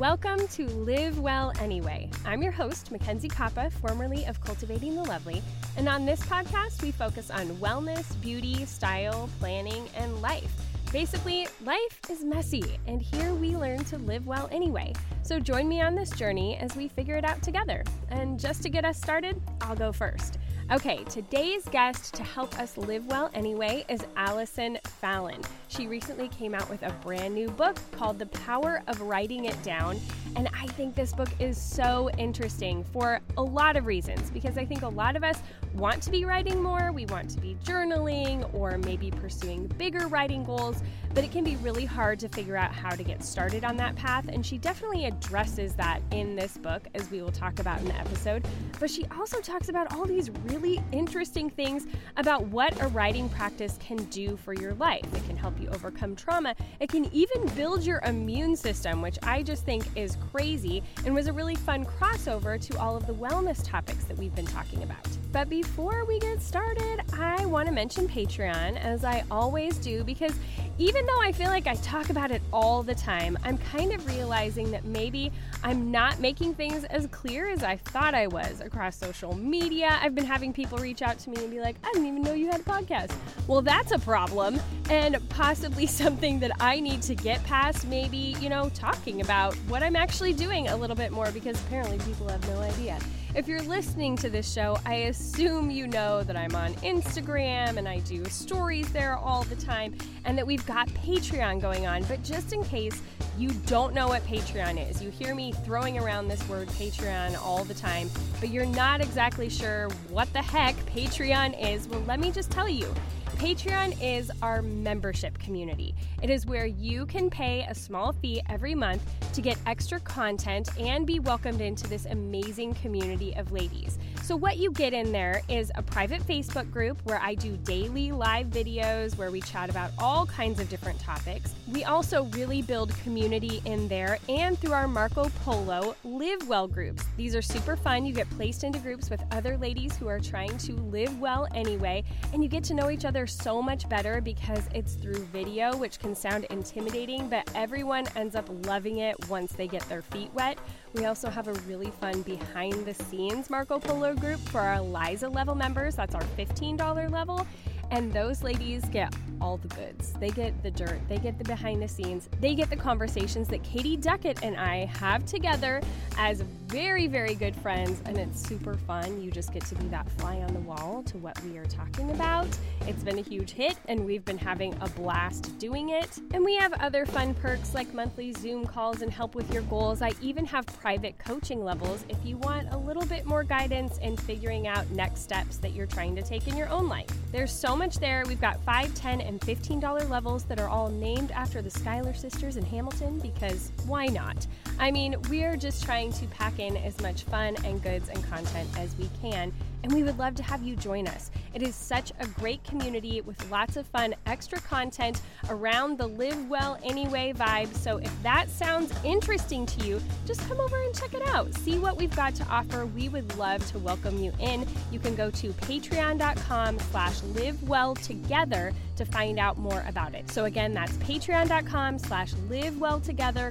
Welcome to Live Well Anyway. I'm your host, Mackenzie Kappa, formerly of Cultivating the Lovely, and on this podcast, we focus on wellness, beauty, style, planning, and life. Basically, life is messy, and here we learn to live well anyway. So join me on this journey as we figure it out together. And just to get us started, I'll go first. Okay, today's guest to help us live well anyway is Allison Fallon. She recently came out with a brand new book called The Power of Writing It Down. And I think this book is so interesting for a lot of reasons because I think a lot of us want to be writing more, we want to be journaling, or maybe pursuing bigger writing goals, but it can be really hard to figure out how to get started on that path. And she definitely addresses that in this book, as we will talk about in the episode. But she also talks about all these really interesting things about what a writing practice can do for your life. It can help you overcome trauma, it can even build your immune system, which I just think is crazy and was a really fun crossover to all of the wellness topics that we've been talking about. But before we get started, I want to mention Patreon, as I always do, because even though I feel like I talk about it all the time, I'm kind of realizing that maybe I'm not making things as clear as I thought I was across social media. I've been having people reach out to me and be like, I didn't even know you had a podcast. Well, that's a problem, and possibly something that I need to get past, maybe, you know, talking about what I'm actually doing a little bit more, because apparently people have no idea. If you're listening to this show, I assume you know that I'm on Instagram and I do stories there all the time and that we've got Patreon going on. But just in case you don't know what Patreon is, you hear me throwing around this word Patreon all the time, but you're not exactly sure what the heck Patreon is, well, let me just tell you. Patreon is our membership community. It is where you can pay a small fee every month to get extra content and be welcomed into this amazing community of ladies. So, what you get in there is a private Facebook group where I do daily live videos where we chat about all kinds of different topics. We also really build community in there and through our Marco Polo Live Well groups. These are super fun. You get placed into groups with other ladies who are trying to live well anyway, and you get to know each other so much better because it's through video, which can sound intimidating, but everyone ends up loving it once they get their feet wet. We also have a really fun behind the scenes Marco Polo group for our Liza level members. That's our $15 level. And those ladies get all the goods. They get the dirt, they get the behind the scenes, they get the conversations that Katie Duckett and I have together as very, very good friends. And it's super fun. You just get to be that fly on the wall to what we are talking about. It's been a huge hit, and we've been having a blast doing it. And we have other fun perks like monthly Zoom calls and help with your goals. I even have private coaching levels if you want a little bit more guidance in figuring out next steps that you're trying to take in your own life. There's so much there. We've got 5, 10, and $15 levels that are all named after the Schuyler sisters in Hamilton because why not? I mean, we're just trying to pack in as much fun and goods and content as we can and we would love to have you join us. It is such a great community with lots of fun extra content around the Live Well Anyway vibe. So if that sounds interesting to you, just come over and check it out. See what we've got to offer. We would love to welcome you in. You can go to patreon.com slash live well together to find out more about it. So again, that's patreon.com slash live.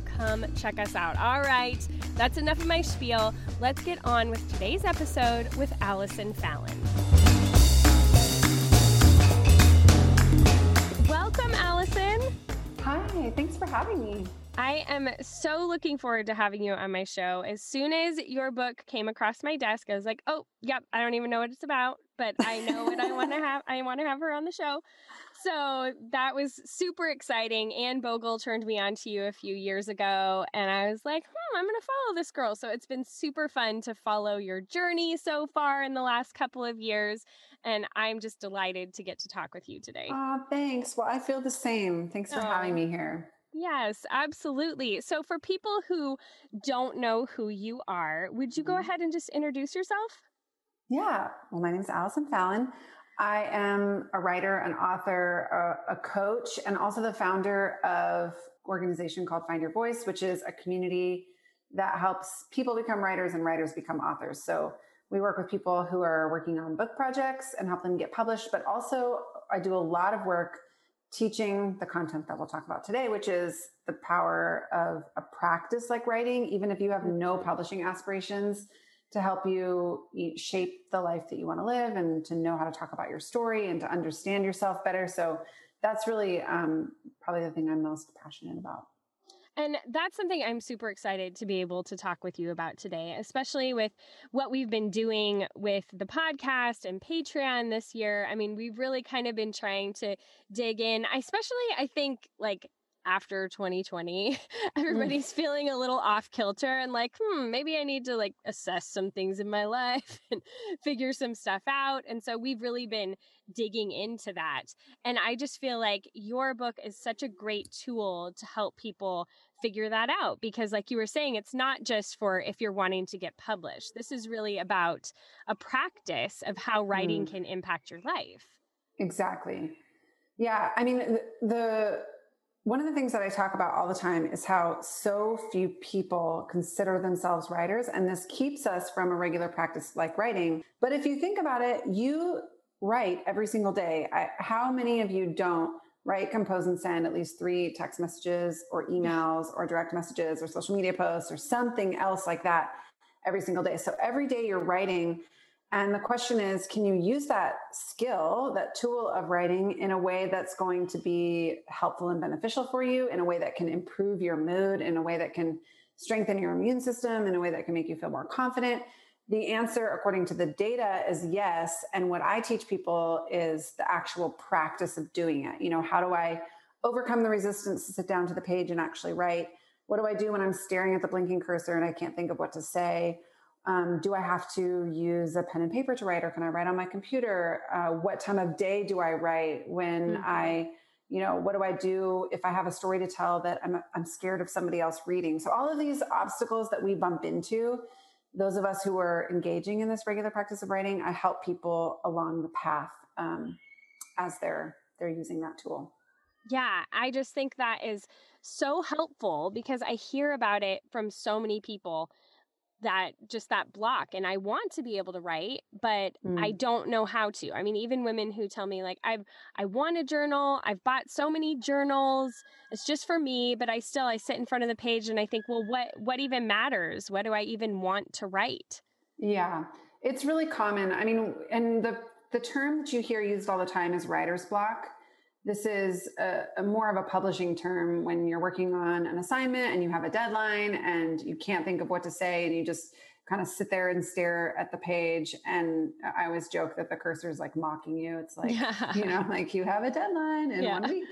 Come check us out. All right, that's enough of my spiel. Let's get on with today's episode with Allison Fallon. Welcome, Allison. Hi, thanks for having me. I am so looking forward to having you on my show. As soon as your book came across my desk, I was like, "Oh, yep, I don't even know what it's about, but I know what I want to have. I want to have her on the show." So that was super exciting. Anne Bogle turned me on to you a few years ago, and I was like, "Hmm, I'm going to follow this girl." So it's been super fun to follow your journey so far in the last couple of years, and I'm just delighted to get to talk with you today. Oh, thanks. Well, I feel the same. Thanks for having me here. Yes, absolutely. So, for people who don't know who you are, would you go mm-hmm. ahead and just introduce yourself? Yeah. Well, my name is Allison Fallon. I am a writer, an author, a, a coach, and also the founder of organization called Find Your Voice, which is a community that helps people become writers and writers become authors. So we work with people who are working on book projects and help them get published, but also I do a lot of work teaching the content that we'll talk about today, which is the power of a practice like writing, even if you have no publishing aspirations, to help you shape the life that you want to live and to know how to talk about your story and to understand yourself better. So that's really um, probably the thing I'm most passionate about. And that's something I'm super excited to be able to talk with you about today, especially with what we've been doing with the podcast and Patreon this year. I mean, we've really kind of been trying to dig in, especially, I think, like after 2020 everybody's mm. feeling a little off kilter and like hmm maybe i need to like assess some things in my life and figure some stuff out. And so we've really been digging into that. And i just feel like your book is such a great tool to help people figure that out because like you were saying it's not just for if you're wanting to get published. This is really about a practice of how writing mm. can impact your life. Exactly. Yeah i mean the, the one of the things that I talk about all the time is how so few people consider themselves writers, and this keeps us from a regular practice like writing. But if you think about it, you write every single day. I, how many of you don't write, compose, and send at least three text messages or emails or direct messages or social media posts or something else like that every single day? So every day you're writing and the question is, can you use that skill, that tool of writing in a way that's going to be helpful and beneficial for you, in a way that can improve your mood, in a way that can strengthen your immune system, in a way that can make you feel more confident? The answer, according to the data, is yes. And what I teach people is the actual practice of doing it. You know, how do I overcome the resistance to sit down to the page and actually write? What do I do when I'm staring at the blinking cursor and I can't think of what to say? Um, do I have to use a pen and paper to write or can I write on my computer? Uh, what time of day do I write when mm-hmm. I, you know, what do I do if I have a story to tell that I'm, I'm scared of somebody else reading? So all of these obstacles that we bump into, those of us who are engaging in this regular practice of writing, I help people along the path um, as they're they're using that tool. Yeah, I just think that is so helpful because I hear about it from so many people that just that block and I want to be able to write but mm. I don't know how to. I mean even women who tell me like I've I want a journal, I've bought so many journals, it's just for me, but I still I sit in front of the page and I think, well what what even matters? What do I even want to write? Yeah. It's really common. I mean and the the term that you hear used all the time is writer's block this is a, a, more of a publishing term when you're working on an assignment and you have a deadline and you can't think of what to say and you just kind of sit there and stare at the page. And I always joke that the cursor is like mocking you. It's like, yeah. you know, like you have a deadline in yeah. one week.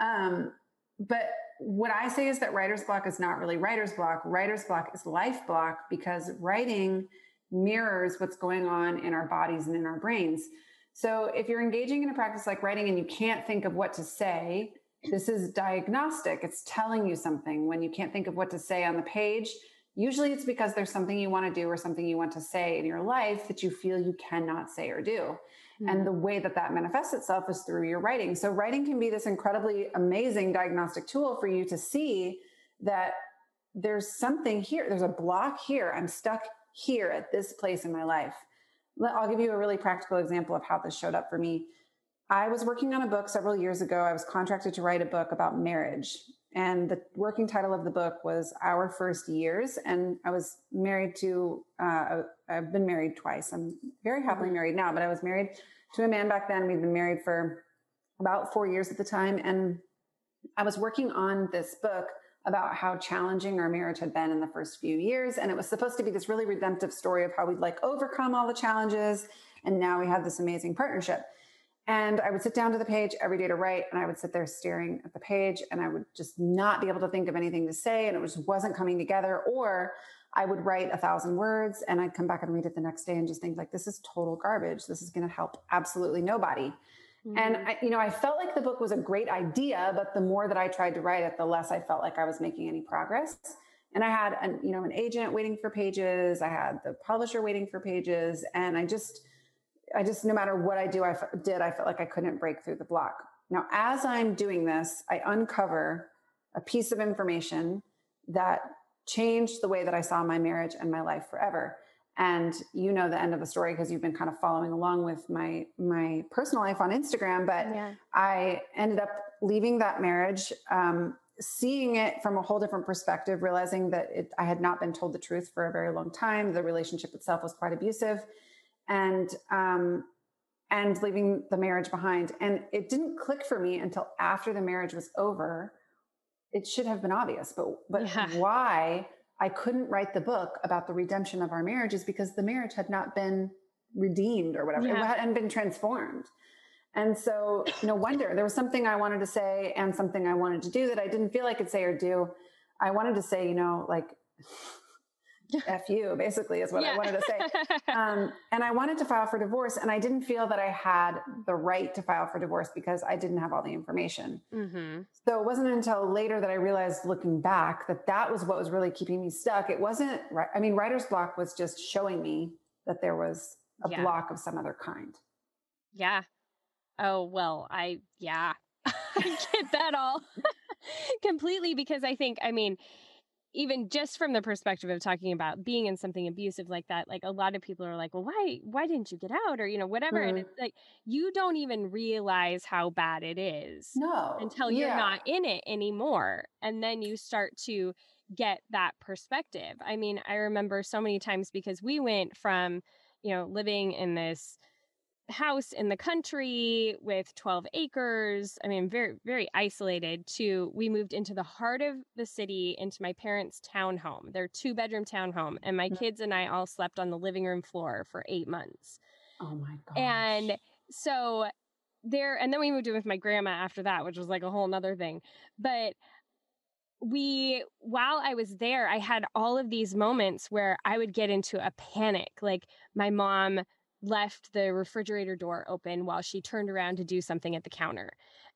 Um, but what I say is that writer's block is not really writer's block. Writer's block is life block because writing mirrors what's going on in our bodies and in our brains. So if you're engaging in a practice like writing and you can't think of what to say, this is diagnostic. It's telling you something when you can't think of what to say on the page. Usually it's because there's something you want to do or something you want to say in your life that you feel you cannot say or do. Mm-hmm. And the way that that manifests itself is through your writing. So writing can be this incredibly amazing diagnostic tool for you to see that there's something here. There's a block here. I'm stuck here at this place in my life. I'll give you a really practical example of how this showed up for me. I was working on a book several years ago. I was contracted to write a book about marriage. And the working title of the book was Our First Years. And I was married to, uh, I've been married twice. I'm very happily mm-hmm. married now, but I was married to a man back then. We'd been married for about four years at the time. And I was working on this book about how challenging our marriage had been in the first few years. And it was supposed to be this really redemptive story of how we'd like overcome all the challenges. And now we had this amazing partnership. And I would sit down to the page every day to write, and I would sit there staring at the page, and I would just not be able to think of anything to say, and it just wasn't coming together. Or I would write a thousand words, and I'd come back and read it the next day and just think like, this is total garbage. This is going to help absolutely nobody. Mm-hmm. And I, you know, I felt like the book was a great idea, but the more that I tried to write it, the less I felt like I was making any progress. And I had an, you know, an agent waiting for pages. I had the publisher waiting for pages. And I just, I just, no matter what I do, I f- did, I felt like I couldn't break through the block. Now, as I'm doing this, I uncover a piece of information that changed the way that I saw my marriage and my life forever and you know the end of the story because you've been kind of following along with my my personal life on instagram but yeah. i ended up leaving that marriage um, seeing it from a whole different perspective realizing that it, i had not been told the truth for a very long time the relationship itself was quite abusive and um, and leaving the marriage behind and it didn't click for me until after the marriage was over it should have been obvious but but yeah. why I couldn't write the book about the redemption of our marriage is because the marriage had not been redeemed or whatever. Yeah. It hadn't been transformed. And so no wonder there was something I wanted to say and something I wanted to do that I didn't feel I could say or do. I wanted to say, you know, like F you, basically, is what yeah. I wanted to say. Um, and I wanted to file for divorce, and I didn't feel that I had the right to file for divorce because I didn't have all the information. Mm-hmm. So it wasn't until later that I realized, looking back, that that was what was really keeping me stuck. It wasn't, I mean, writer's block was just showing me that there was a yeah. block of some other kind. Yeah. Oh, well, I, yeah, I get that all completely because I think, I mean, even just from the perspective of talking about being in something abusive like that like a lot of people are like well why why didn't you get out or you know whatever mm. and mm-hmm. it's like you don't even realize how bad it is no until you're not in it anymore and then you start to get that perspective i mean i remember so many times because we went from you know living in this house in the country with 12 acres. I mean, very, very isolated to we moved into the heart of the city into my parents' townhome, their two bedroom townhome. And my mm. kids and I all slept on the living room floor for eight months. Oh my God. And so there, and then we moved in with my grandma after that, which was like a whole nother thing. But we while i was there i had all of these moments where i would get into a panic like my mom left the refrigerator door open while she turned around to do something at the counter.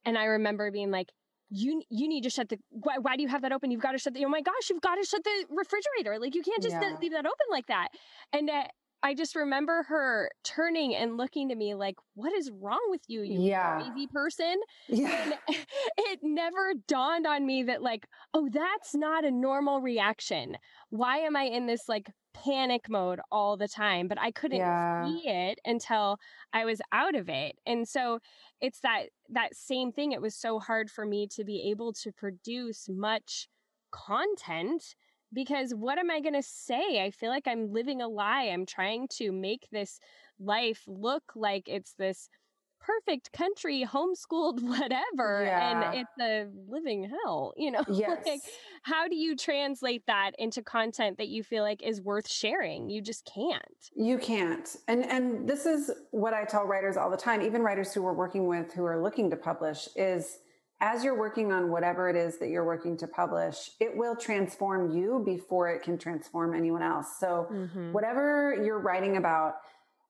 And I remember being like, you you need to shut the why, why do you have that open you've got to shut the oh my gosh you've got to shut the refrigerator like you can't just yeah. leave that open like that and uh, I just remember her turning and looking to me like, "What is wrong with you, you yeah. crazy person?" Yeah. And it never dawned on me that like, "Oh, that's not a normal reaction. Why am I in this like panic mode all the time, but I couldn't yeah. see it until I was out of it. And so it's that that same thing. It was so hard for me to be able to produce much content because what am I going to say? I feel like I'm living a lie. I'm trying to make this life look like it's this perfect country homeschooled whatever yeah. and it's a living hell you know yes. like how do you translate that into content that you feel like is worth sharing you just can't you can't and and this is what i tell writers all the time even writers who we're working with who are looking to publish is as you're working on whatever it is that you're working to publish, it will transform you before it can transform anyone else. So, mm-hmm. whatever you're writing about,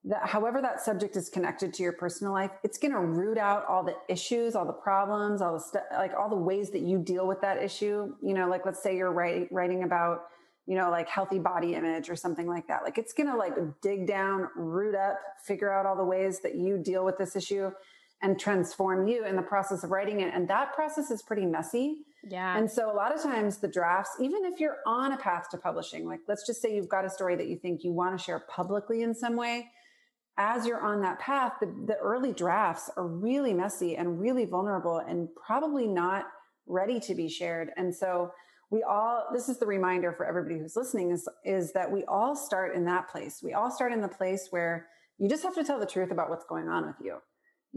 that however that subject is connected to your personal life, it's going to root out all the issues, all the problems, all the stuff, like all the ways that you deal with that issue. You know, like let's say you're writing writing about, you know, like healthy body image or something like that. Like it's going to like dig down, root up, figure out all the ways that you deal with this issue and transform you in the process of writing it. And that process is pretty messy. Yeah. And so a lot of times the drafts, even if you're on a path to publishing, like let's just say you've got a story that you think you want to share publicly in some way, as you're on that path, the, the early drafts are really messy and really vulnerable and probably not ready to be shared. And so we all, this is the reminder for everybody who's listening is, is that we all start in that place. We all start in the place where you just have to tell the truth about what's going on with you.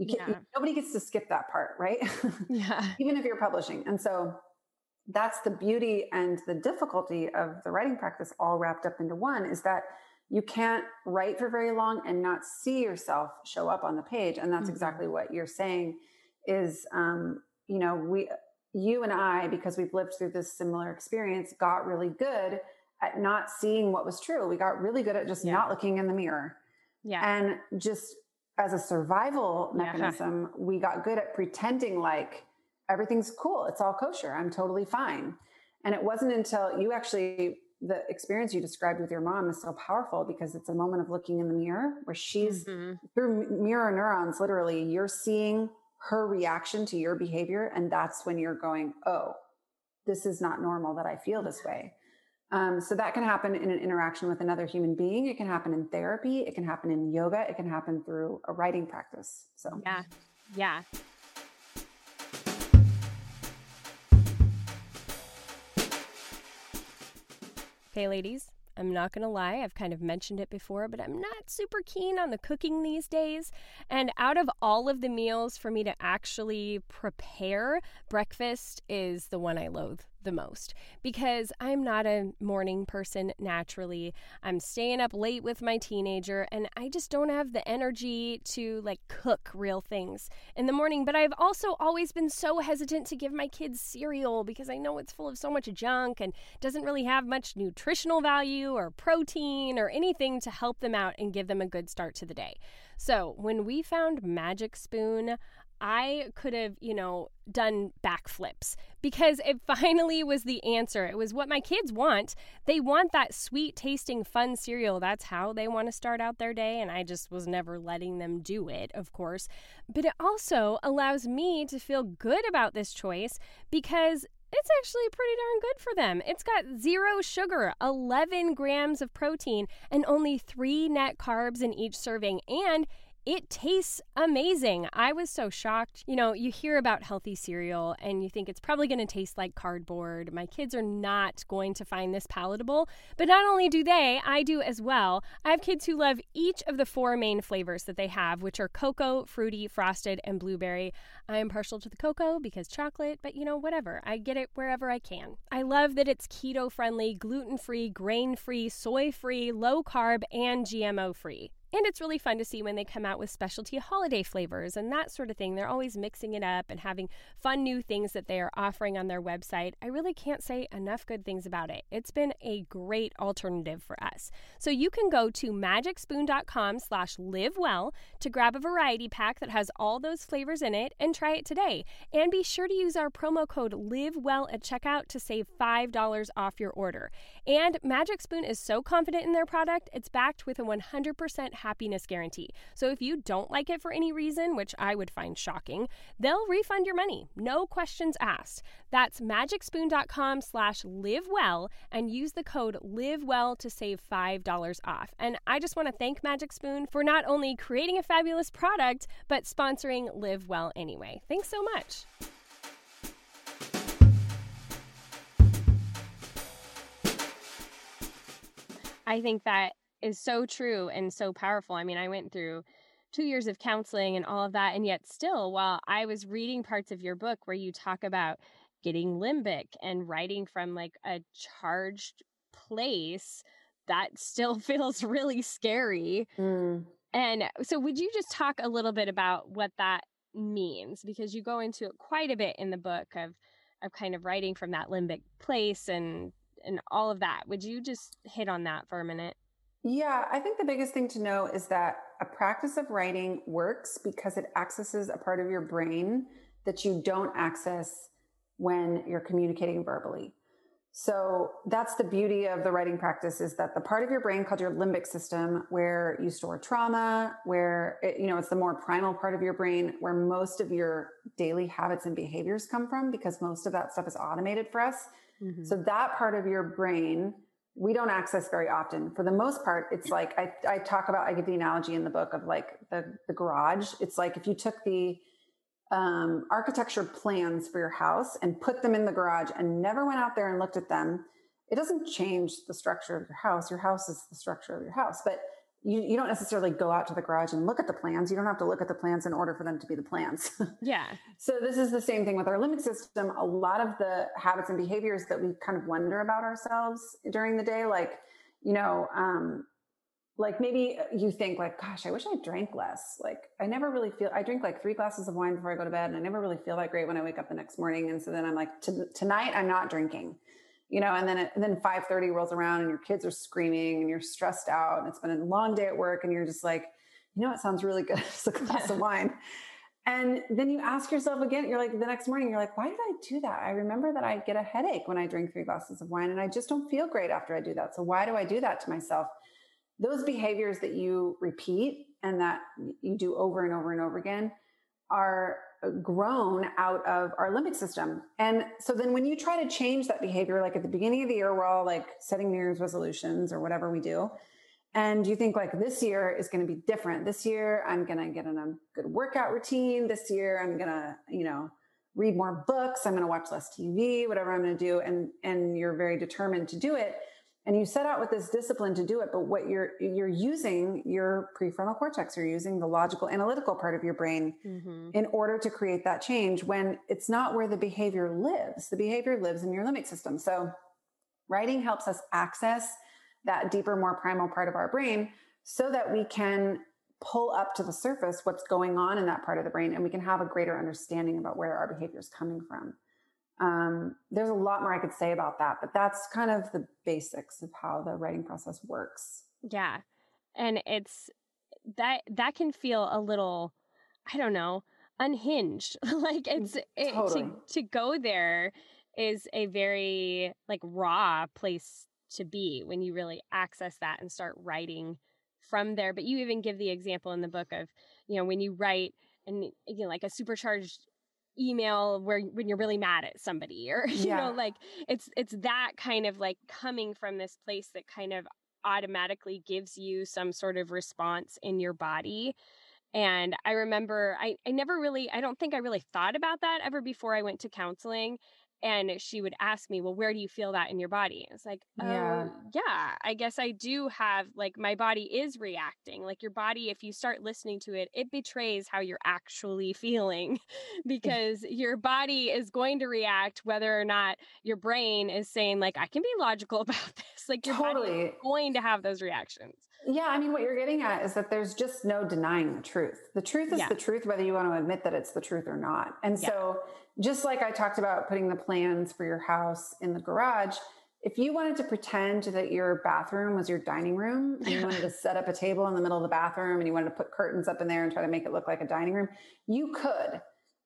You can't, yeah. nobody gets to skip that part, right? Yeah. Even if you're publishing. And so that's the beauty and the difficulty of the writing practice all wrapped up into one is that you can't write for very long and not see yourself show up on the page. And that's mm-hmm. exactly what you're saying is, um, you know, we, you and I, because we've lived through this similar experience, got really good at not seeing what was true. We got really good at just yeah. not looking in the mirror. Yeah. And just as a survival mechanism, yeah. we got good at pretending like everything's cool. It's all kosher. I'm totally fine. And it wasn't until you actually, the experience you described with your mom is so powerful because it's a moment of looking in the mirror where she's mm-hmm. through mirror neurons, literally, you're seeing her reaction to your behavior. And that's when you're going, oh, this is not normal that I feel this way. Um, so that can happen in an interaction with another human being. It can happen in therapy. It can happen in yoga. It can happen through a writing practice. So, yeah. Yeah. Okay, ladies, I'm not going to lie, I've kind of mentioned it before, but I'm not super keen on the cooking these days. And out of all of the meals for me to actually prepare, breakfast is the one I loathe the most because I'm not a morning person naturally. I'm staying up late with my teenager and I just don't have the energy to like cook real things in the morning. But I've also always been so hesitant to give my kids cereal because I know it's full of so much junk and doesn't really have much nutritional value or protein or anything to help them out and give them a good start to the day. So when we found Magic Spoon, I could have, you know, done backflips because it finally was the answer. It was what my kids want. They want that sweet tasting fun cereal. That's how they want to start out their day. And I just was never letting them do it, of course. But it also allows me to feel good about this choice because it's actually pretty darn good for them. It's got zero sugar, 11 grams of protein, and only three net carbs in each serving. And it tastes amazing. I was so shocked. You know, you hear about healthy cereal and you think it's probably going to taste like cardboard. My kids are not going to find this palatable. But not only do they, I do as well. I have kids who love each of the four main flavors that they have, which are cocoa, fruity, frosted, and blueberry. I am partial to the cocoa because chocolate, but you know, whatever. I get it wherever I can. I love that it's keto friendly, gluten free, grain free, soy free, low carb, and GMO free. And it's really fun to see when they come out with specialty holiday flavors and that sort of thing. They're always mixing it up and having fun new things that they are offering on their website. I really can't say enough good things about it. It's been a great alternative for us. So you can go to magicspoon.com slash livewell to grab a variety pack that has all those flavors in it and try it today. And be sure to use our promo code LIVEWELL at checkout to save $5 off your order. And Magic Spoon is so confident in their product, it's backed with a 100% happiness guarantee. So if you don't like it for any reason, which I would find shocking, they'll refund your money. No questions asked. That's magicspoon.com slash livewell and use the code livewell to save $5 off. And I just want to thank Magic Spoon for not only creating a fabulous product, but sponsoring Live Well anyway. Thanks so much. I think that is so true and so powerful. I mean, I went through two years of counseling and all of that. And yet, still, while I was reading parts of your book where you talk about getting limbic and writing from like a charged place, that still feels really scary. Mm. And so, would you just talk a little bit about what that means? Because you go into it quite a bit in the book of of kind of writing from that limbic place and and all of that. Would you just hit on that for a minute? Yeah, I think the biggest thing to know is that a practice of writing works because it accesses a part of your brain that you don't access when you're communicating verbally. So that's the beauty of the writing practice is that the part of your brain called your limbic system, where you store trauma, where it, you know it's the more primal part of your brain, where most of your daily habits and behaviors come from, because most of that stuff is automated for us. Mm-hmm. So that part of your brain we don't access very often. For the most part, it's like I, I talk about, I give the analogy in the book of like the, the garage. It's like if you took the um, architecture plans for your house and put them in the garage and never went out there and looked at them, it doesn't change the structure of your house. Your house is the structure of your house, but you, you don't necessarily go out to the garage and look at the plans. You don't have to look at the plans in order for them to be the plans. Yeah. so this is the same thing with our limbic system. A lot of the habits and behaviors that we kind of wonder about ourselves during the day, like, you know, um, like maybe you think like, gosh, I wish I drank less. Like I never really feel, I drink like three glasses of wine before I go to bed and I never really feel that great when I wake up the next morning. And so then I'm like, tonight I'm not drinking you know, and then, it, and then 530 rolls around and your kids are screaming and you're stressed out and it's been a long day at work and you're just like, you know, it sounds really good. it's a glass of wine. And then you ask yourself again, you're like, the next morning, you're like, why did I do that? I remember that I get a headache when I drink three glasses of wine and I just don't feel great after I do that. So why do I do that to myself? Those behaviors that you repeat and that you do over and over and over again are grown out of our limbic system. And so then when you try to change that behavior, like at the beginning of the year, we're all like setting New Year's resolutions or whatever we do. And you think like this year is going to be different. This year, I'm going to get in a good workout routine. This year, I'm going to, you know, read more books. I'm going to watch less TV, whatever I'm going to do. And, and you're very determined to do it and you set out with this discipline to do it but what you're you're using your prefrontal cortex you're using the logical analytical part of your brain mm-hmm. in order to create that change when it's not where the behavior lives. The behavior lives in your limbic system. So writing helps us access that deeper more primal part of our brain so that we can pull up to the surface what's going on in that part of the brain and we can have a greater understanding about where our behavior is coming from um, there's a lot more I could say about that, but that's kind of the basics of how the writing process works. Yeah. And it's that that can feel a little, I don't know, unhinged. like it's it, totally. to to go there is a very like raw place to be when you really access that and start writing from there. But you even give the example in the book of, you know, when you write and you know, like a supercharged email where when you're really mad at somebody or you yeah. know like it's it's that kind of like coming from this place that kind of automatically gives you some sort of response in your body and i remember i i never really i don't think i really thought about that ever before i went to counseling and she would ask me well where do you feel that in your body it's like oh yeah. yeah i guess i do have like my body is reacting like your body if you start listening to it it betrays how you're actually feeling mm. because your body is going to react whether or not your brain is saying like i can be logical about this like your totally. body is going to have those reactions yeah, I mean, what you're getting at is that there's just no denying the truth. The truth is yeah. the truth, whether you want to admit that it's the truth or not. And yeah. so, just like I talked about putting the plans for your house in the garage, if you wanted to pretend that your bathroom was your dining room and you wanted to set up a table in the middle of the bathroom and you wanted to put curtains up in there and try to make it look like a dining room, you could.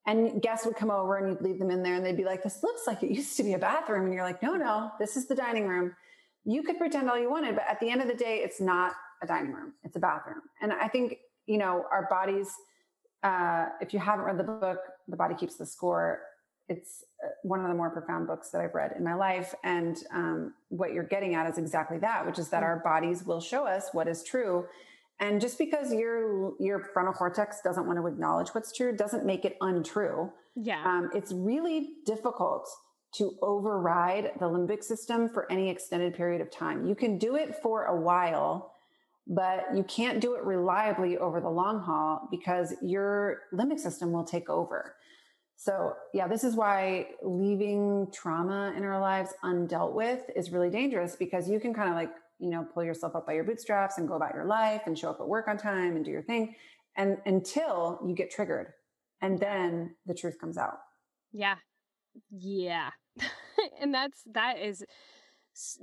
And guests would come over and you'd leave them in there and they'd be like, this looks like it used to be a bathroom. And you're like, no, no, this is the dining room you could pretend all you wanted, but at the end of the day, it's not a dining room, it's a bathroom. And I think, you know, our bodies, uh, if you haven't read the book, The Body Keeps the Score, it's uh, one of the more profound books that I've read in my life. And um, what you're getting at is exactly that, which is that our bodies will show us what is true. And just because your your frontal cortex doesn't want to acknowledge what's true doesn't make it untrue. Yeah, um, it's really difficult to override the limbic system for any extended period of time. You can do it for a while, but you can't do it reliably over the long haul because your limbic system will take over. So, yeah, this is why leaving trauma in our lives undealt with is really dangerous because you can kind of like, you know, pull yourself up by your bootstraps and go about your life and show up at work on time and do your thing and until you get triggered. And then the truth comes out. Yeah. Yeah. and that's that is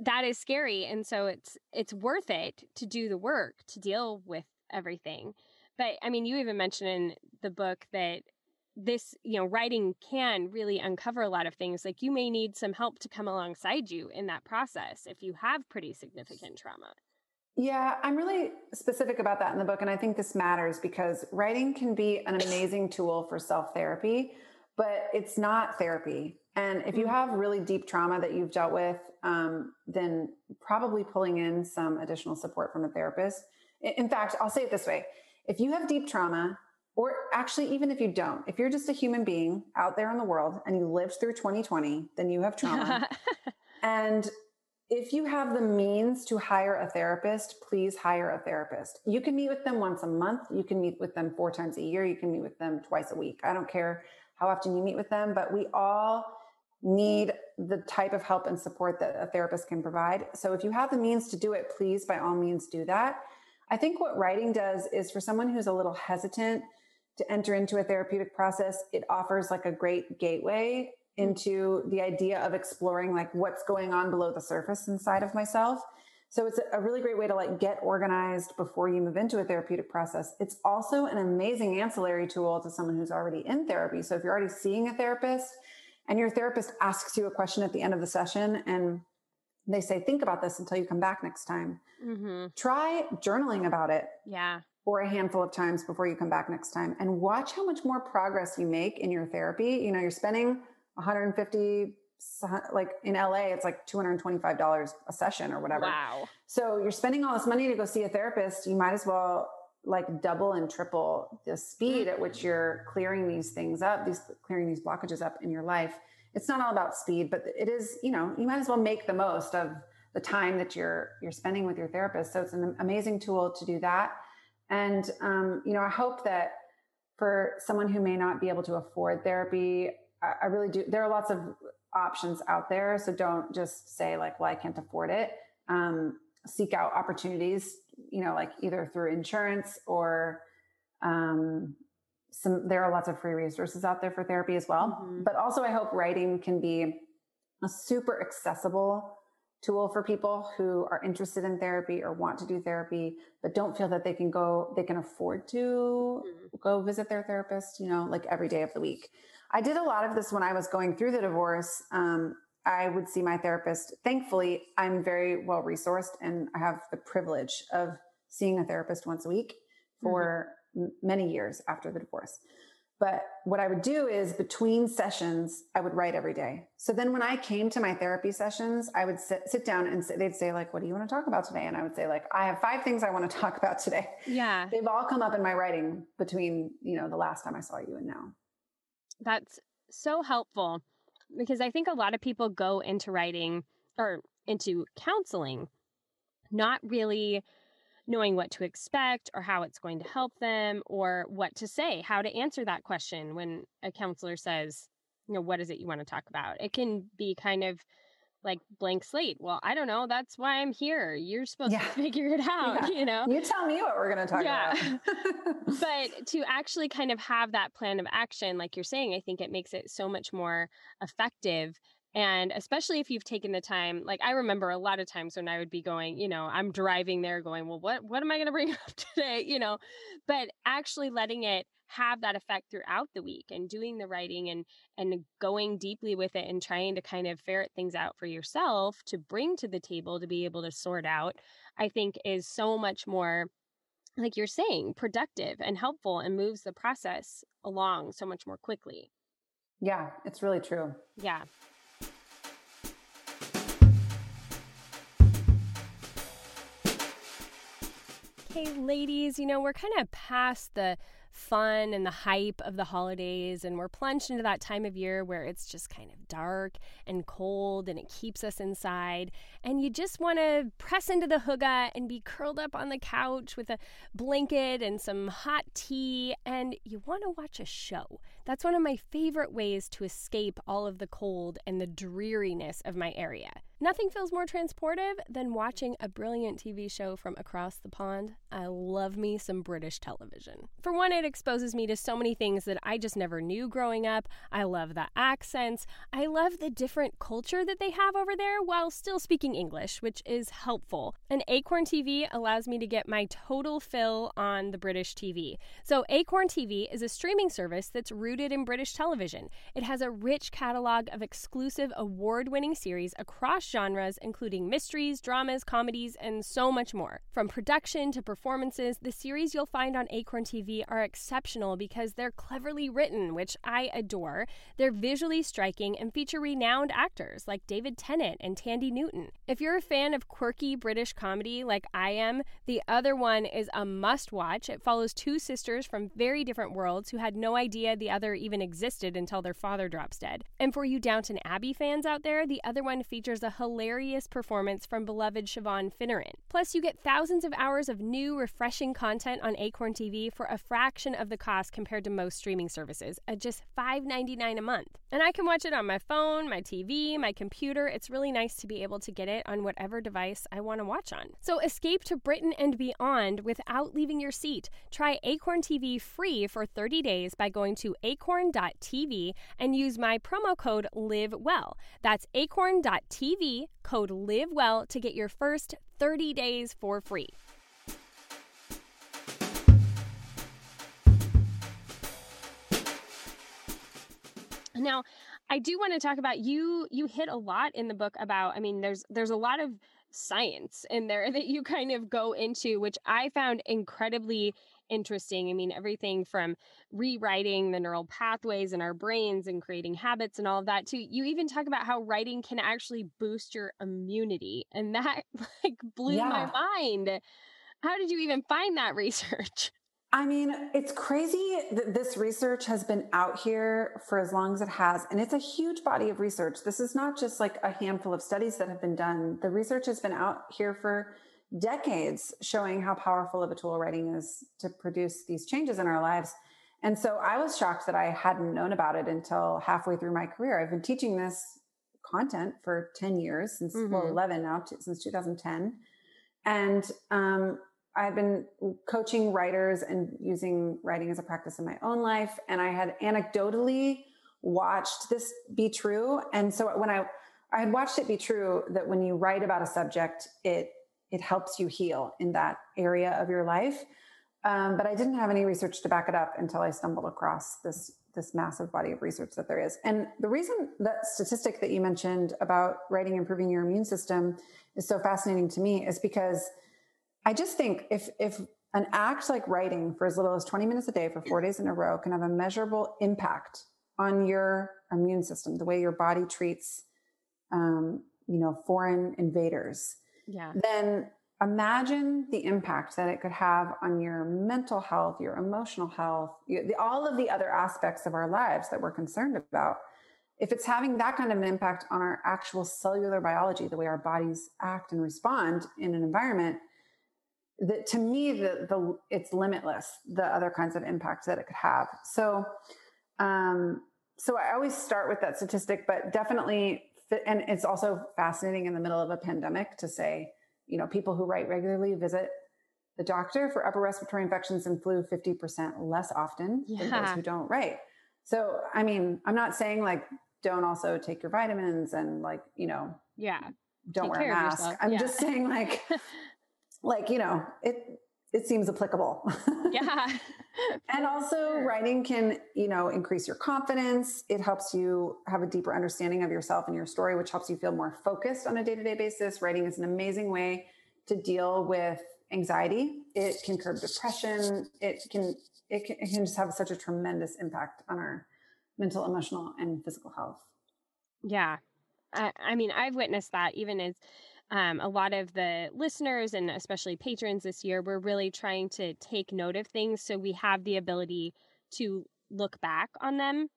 that is scary and so it's it's worth it to do the work to deal with everything but i mean you even mentioned in the book that this you know writing can really uncover a lot of things like you may need some help to come alongside you in that process if you have pretty significant trauma yeah, I'm really specific about that in the book. And I think this matters because writing can be an amazing tool for self therapy, but it's not therapy. And if you mm-hmm. have really deep trauma that you've dealt with, um, then probably pulling in some additional support from a therapist. In fact, I'll say it this way if you have deep trauma, or actually, even if you don't, if you're just a human being out there in the world and you lived through 2020, then you have trauma. and if you have the means to hire a therapist, please hire a therapist. You can meet with them once a month. You can meet with them four times a year. You can meet with them twice a week. I don't care how often you meet with them, but we all need the type of help and support that a therapist can provide. So if you have the means to do it, please by all means do that. I think what writing does is for someone who's a little hesitant to enter into a therapeutic process, it offers like a great gateway mm. into the idea of exploring like what's going on below the surface inside of myself. So it's a really great way to like get organized before you move into a therapeutic process. It's also an amazing ancillary tool to someone who's already in therapy. So if you're already seeing a therapist and your therapist asks you a question at the end of the session and they say, think about this until you come back next time. Mm-hmm. Try journaling about it. Yeah. For a handful of times before you come back next time and watch how much more progress you make in your therapy. You know, you're spending 150, like in LA, it's like $225 a session or whatever. Wow. So you're spending all this money to go see a therapist. You might as well like double and triple the speed at which you're clearing these things up, these clearing these blockages up in your life it's not all about speed, but it is, you know, you might as well make the most of the time that you're you're spending with your therapist. So it's an amazing tool to do that. And um, you know, I hope that for someone who may not be able to afford therapy, I, I really do. There are lots of options out there, so don't just say like, "Well, I can't afford it." Um, seek out opportunities, you know, like either through insurance or um, some there are lots of free resources out there for therapy as well mm-hmm. but also i hope writing can be a super accessible tool for people who are interested in therapy or want to do therapy but don't feel that they can go they can afford to mm-hmm. go visit their therapist you know like every day of the week i did a lot of this when i was going through the divorce um, i would see my therapist thankfully i'm very well resourced and i have the privilege of seeing a therapist once a week for mm-hmm many years after the divorce. But what I would do is between sessions, I would write every day. So then when I came to my therapy sessions, I would sit, sit down and say, they'd say like, what do you want to talk about today? And I would say like, I have five things I want to talk about today. Yeah. They've all come up in my writing between, you know, the last time I saw you and now. That's so helpful because I think a lot of people go into writing or into counseling not really knowing what to expect or how it's going to help them or what to say, how to answer that question when a counselor says, you know, what is it you want to talk about? It can be kind of like blank slate. Well, I don't know. That's why I'm here. You're supposed yeah. to figure it out, yeah. you know? You tell me what we're going to talk yeah. about. but to actually kind of have that plan of action, like you're saying, I think it makes it so much more effective and especially if you've taken the time, like I remember a lot of times when I would be going, you know, I'm driving there going, well, what, what am I going to bring up today? You know, but actually letting it have that effect throughout the week and doing the writing and, and going deeply with it and trying to kind of ferret things out for yourself to bring to the table to be able to sort out, I think is so much more like you're saying, productive and helpful and moves the process along so much more quickly. Yeah, it's really true. Yeah. Hey, ladies, you know, we're kind of past the fun and the hype of the holidays, and we're plunged into that time of year where it's just kind of dark and cold and it keeps us inside. And you just want to press into the hygge and be curled up on the couch with a blanket and some hot tea, and you want to watch a show. That's one of my favorite ways to escape all of the cold and the dreariness of my area. Nothing feels more transportive than watching a brilliant TV show from across the pond. I love me some British television. For one, it exposes me to so many things that I just never knew growing up. I love the accents. I love the different culture that they have over there while still speaking English, which is helpful. And Acorn TV allows me to get my total fill on the British TV. So, Acorn TV is a streaming service that's rooted in British television. It has a rich catalog of exclusive award winning series across genres, including mysteries, dramas, comedies, and so much more. From production to performances, the series you'll find on Acorn TV are exceptional because they're cleverly written, which I adore. They're visually striking and feature renowned actors like David Tennant and Thandie Newton. If you're a fan of quirky British comedy like I am, the other one is a must watch. It follows two sisters from very different worlds who had no idea the other even existed until their father drops dead. And for you Downton Abbey fans out there, the other one features a hilarious performance from beloved Siobhan Finneran. Plus, you get thousands of hours of new, refreshing content on Acorn TV for a fraction of the cost compared to most streaming services at just $5.99 a month. And I can watch it on my phone, my TV, my computer. It's really nice to be able to get it on whatever device I want to watch on. So escape to Britain and beyond without leaving your seat. Try Acorn TV free for 30 days by going to acorn.tv and use my promo code LIVEWELL. That's acorn.tv, code LIVEWELL to get your first 30 days for free. Now, I do want to talk about you you hit a lot in the book about I mean there's there's a lot of science in there that you kind of go into which I found incredibly interesting. I mean, everything from rewriting the neural pathways in our brains and creating habits and all of that to you even talk about how writing can actually boost your immunity. And that like blew yeah. my mind. How did you even find that research? I mean, it's crazy that this research has been out here for as long as it has. And it's a huge body of research. This is not just like a handful of studies that have been done. The research has been out here for decades showing how powerful of a tool writing is to produce these changes in our lives. And so I was shocked that I hadn't known about it until halfway through my career. I've been teaching this content for 10 years since, mm-hmm. well, 11 now, t- since 2010. And, um, I've been coaching writers and using writing as a practice in my own life. And I had anecdotally watched this be true. And so when I, I had watched it be true that when you write about a subject, it, it helps you heal in that area of your life. Um, but I didn't have any research to back it up until I stumbled across this this massive body of research that there is. And the reason that statistic that you mentioned about writing improving your immune system is so fascinating to me is because I just think if if an act like writing for as little as 20 minutes a day for four days in a row can have a measurable impact on your immune system, the way your body treats, um, you know, foreign invaders, yeah. then imagine the impact that it could have on your mental health, your emotional health, the, all of the other aspects of our lives that we're concerned about. If it's having that kind of an impact on our actual cellular biology, the way our bodies act and respond in an environment, that to me the the it's limitless the other kinds of impacts that it could have so um so i always start with that statistic but definitely and it's also fascinating in the middle of a pandemic to say you know people who write regularly visit the doctor for upper respiratory infections and flu 50% less often yeah. than those who don't write so i mean i'm not saying like don't also take your vitamins and like you know yeah don't take wear a mask i'm yeah. just saying like like you know it it seems applicable. Yeah. And also writing can you know increase your confidence. It helps you have a deeper understanding of yourself and your story which helps you feel more focused on a day-to-day basis. Writing is an amazing way to deal with anxiety. It can curb depression. It can it can, it can just have such a tremendous impact on our mental emotional and physical health. Yeah. I, I mean i've witnessed that even as um, a lot of the listeners and especially patrons this year, we're really trying to take note of things so we have the ability to look back on them.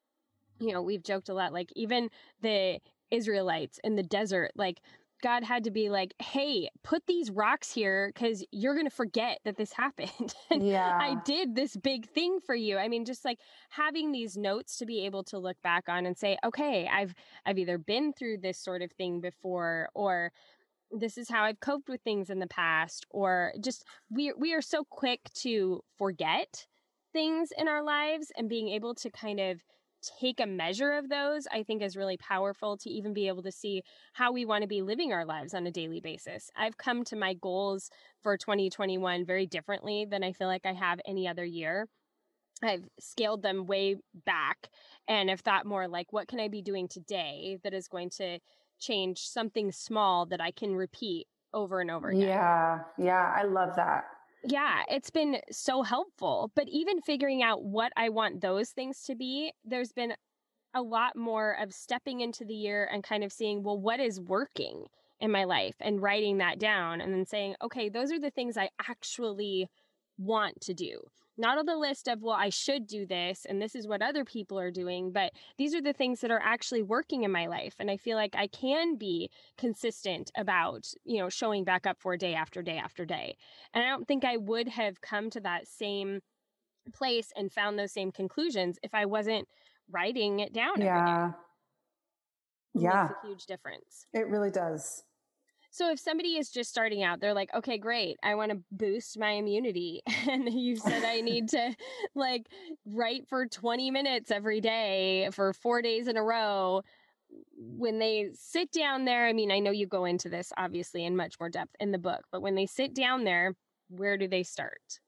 You know, we've joked a lot, like even the Israelites in the desert, like God had to be like, hey, put these rocks here because you're going to forget that this happened. yeah. I did this big thing for you. I mean, just like having these notes to be able to look back on and say, okay, I've, I've either been through this sort of thing before or this is how I've coped with things in the past, or just we we are so quick to forget things in our lives, and being able to kind of take a measure of those, I think is really powerful to even be able to see how we want to be living our lives on a daily basis. I've come to my goals for 2021 very differently than I feel like I have any other year. I've scaled them way back and have thought more like, what can I be doing today that is going to change something small that I can repeat over and over again. Yeah, yeah, I love that. Yeah, it's been so helpful. But even figuring out what I want those things to be, there's been a lot more of stepping into the year and kind of seeing, well, what is working in my life and writing that down and then saying, okay, those are the things I actually want to do. Not on the list of, well, I should do this and this is what other people are doing, but these are the things that are actually working in my life. And I feel like I can be consistent about, you know, showing back up for day after day after day. And I don't think I would have come to that same place and found those same conclusions if I wasn't writing it down. Yeah. It yeah. makes a huge difference. It really does. So if somebody is just starting out, they're like, okay, great. I want to boost my immunity. And you said I need to like write for 20 minutes every day for four days in a row. When they sit down there, I mean, I know you go into this obviously in much more depth in the book, but when they sit down there, where do they start?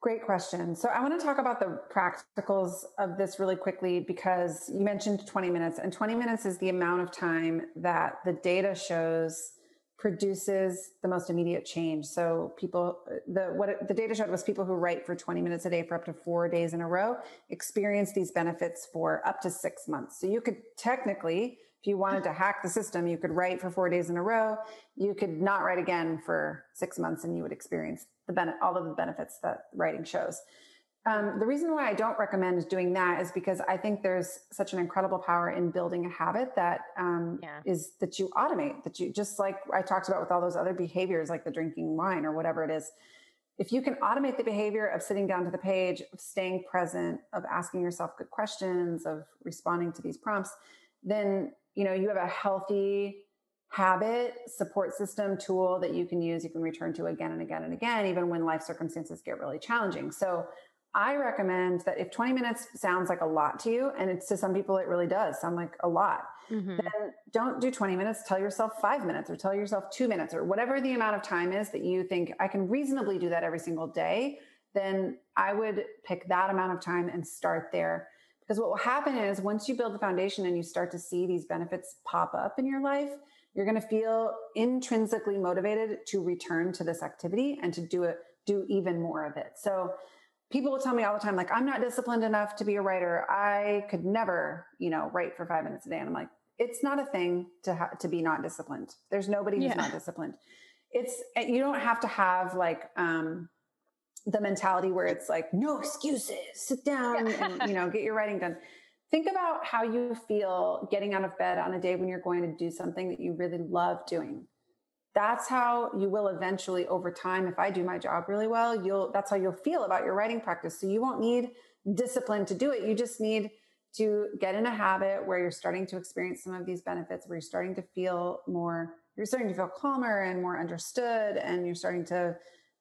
Great question. So I want to talk about the practicals of this really quickly because you mentioned 20 minutes and 20 minutes is the amount of time that the data shows produces the most immediate change. So people, the what the data showed was people who write for 20 minutes a day for up to four days in a row experience these benefits for up to six months. So you could technically, if you wanted to hack the system, you could write for four days in a row. You could not write again for six months, and you would experience the ben- all of the benefits that writing shows. Um, the reason why I don't recommend doing that is because I think there's such an incredible power in building a habit that um, Yeah. is that you automate, that you just like I talked about with all those other behaviors, like the drinking wine or whatever it is. If you can automate the behavior of sitting down to the page, of staying present, of asking yourself good questions, of responding to these prompts, then you know you have a healthy habit support system tool that you can use you can return to again and again and again even when life circumstances get really challenging so I recommend that if 20 minutes sounds like a lot to you, and it's to some people, it really does sound like a lot, Mhm. then don't do 20 minutes. Tell yourself five minutes or tell yourself two minutes or whatever the amount of time is that you think I can reasonably do that every single day. Then I would pick that amount of time and start there. Because what will happen is once you build the foundation and you start to see these benefits pop up in your life, you're going to feel intrinsically motivated to return to this activity and to do it, do even more of it. So people will tell me all the time, like, I'm not disciplined enough to be a writer. I could never, you know, write for five minutes a day. And I'm like, it's not a thing to ha- to be not disciplined. There's nobody who's Yeah. not disciplined. It's you don't have to have like um, the mentality where it's like no excuses, sit down and you know get your writing done. Think about how you feel getting out of bed on a day when you're going to do something that you really love doing that's how you will eventually over time if i do my job really well you'll that's how you'll feel about your writing practice. So you won't need discipline to do it. You just need to get in a habit where you're starting to experience some of these benefits where you're starting to feel more you're starting to feel calmer and more understood and you're starting to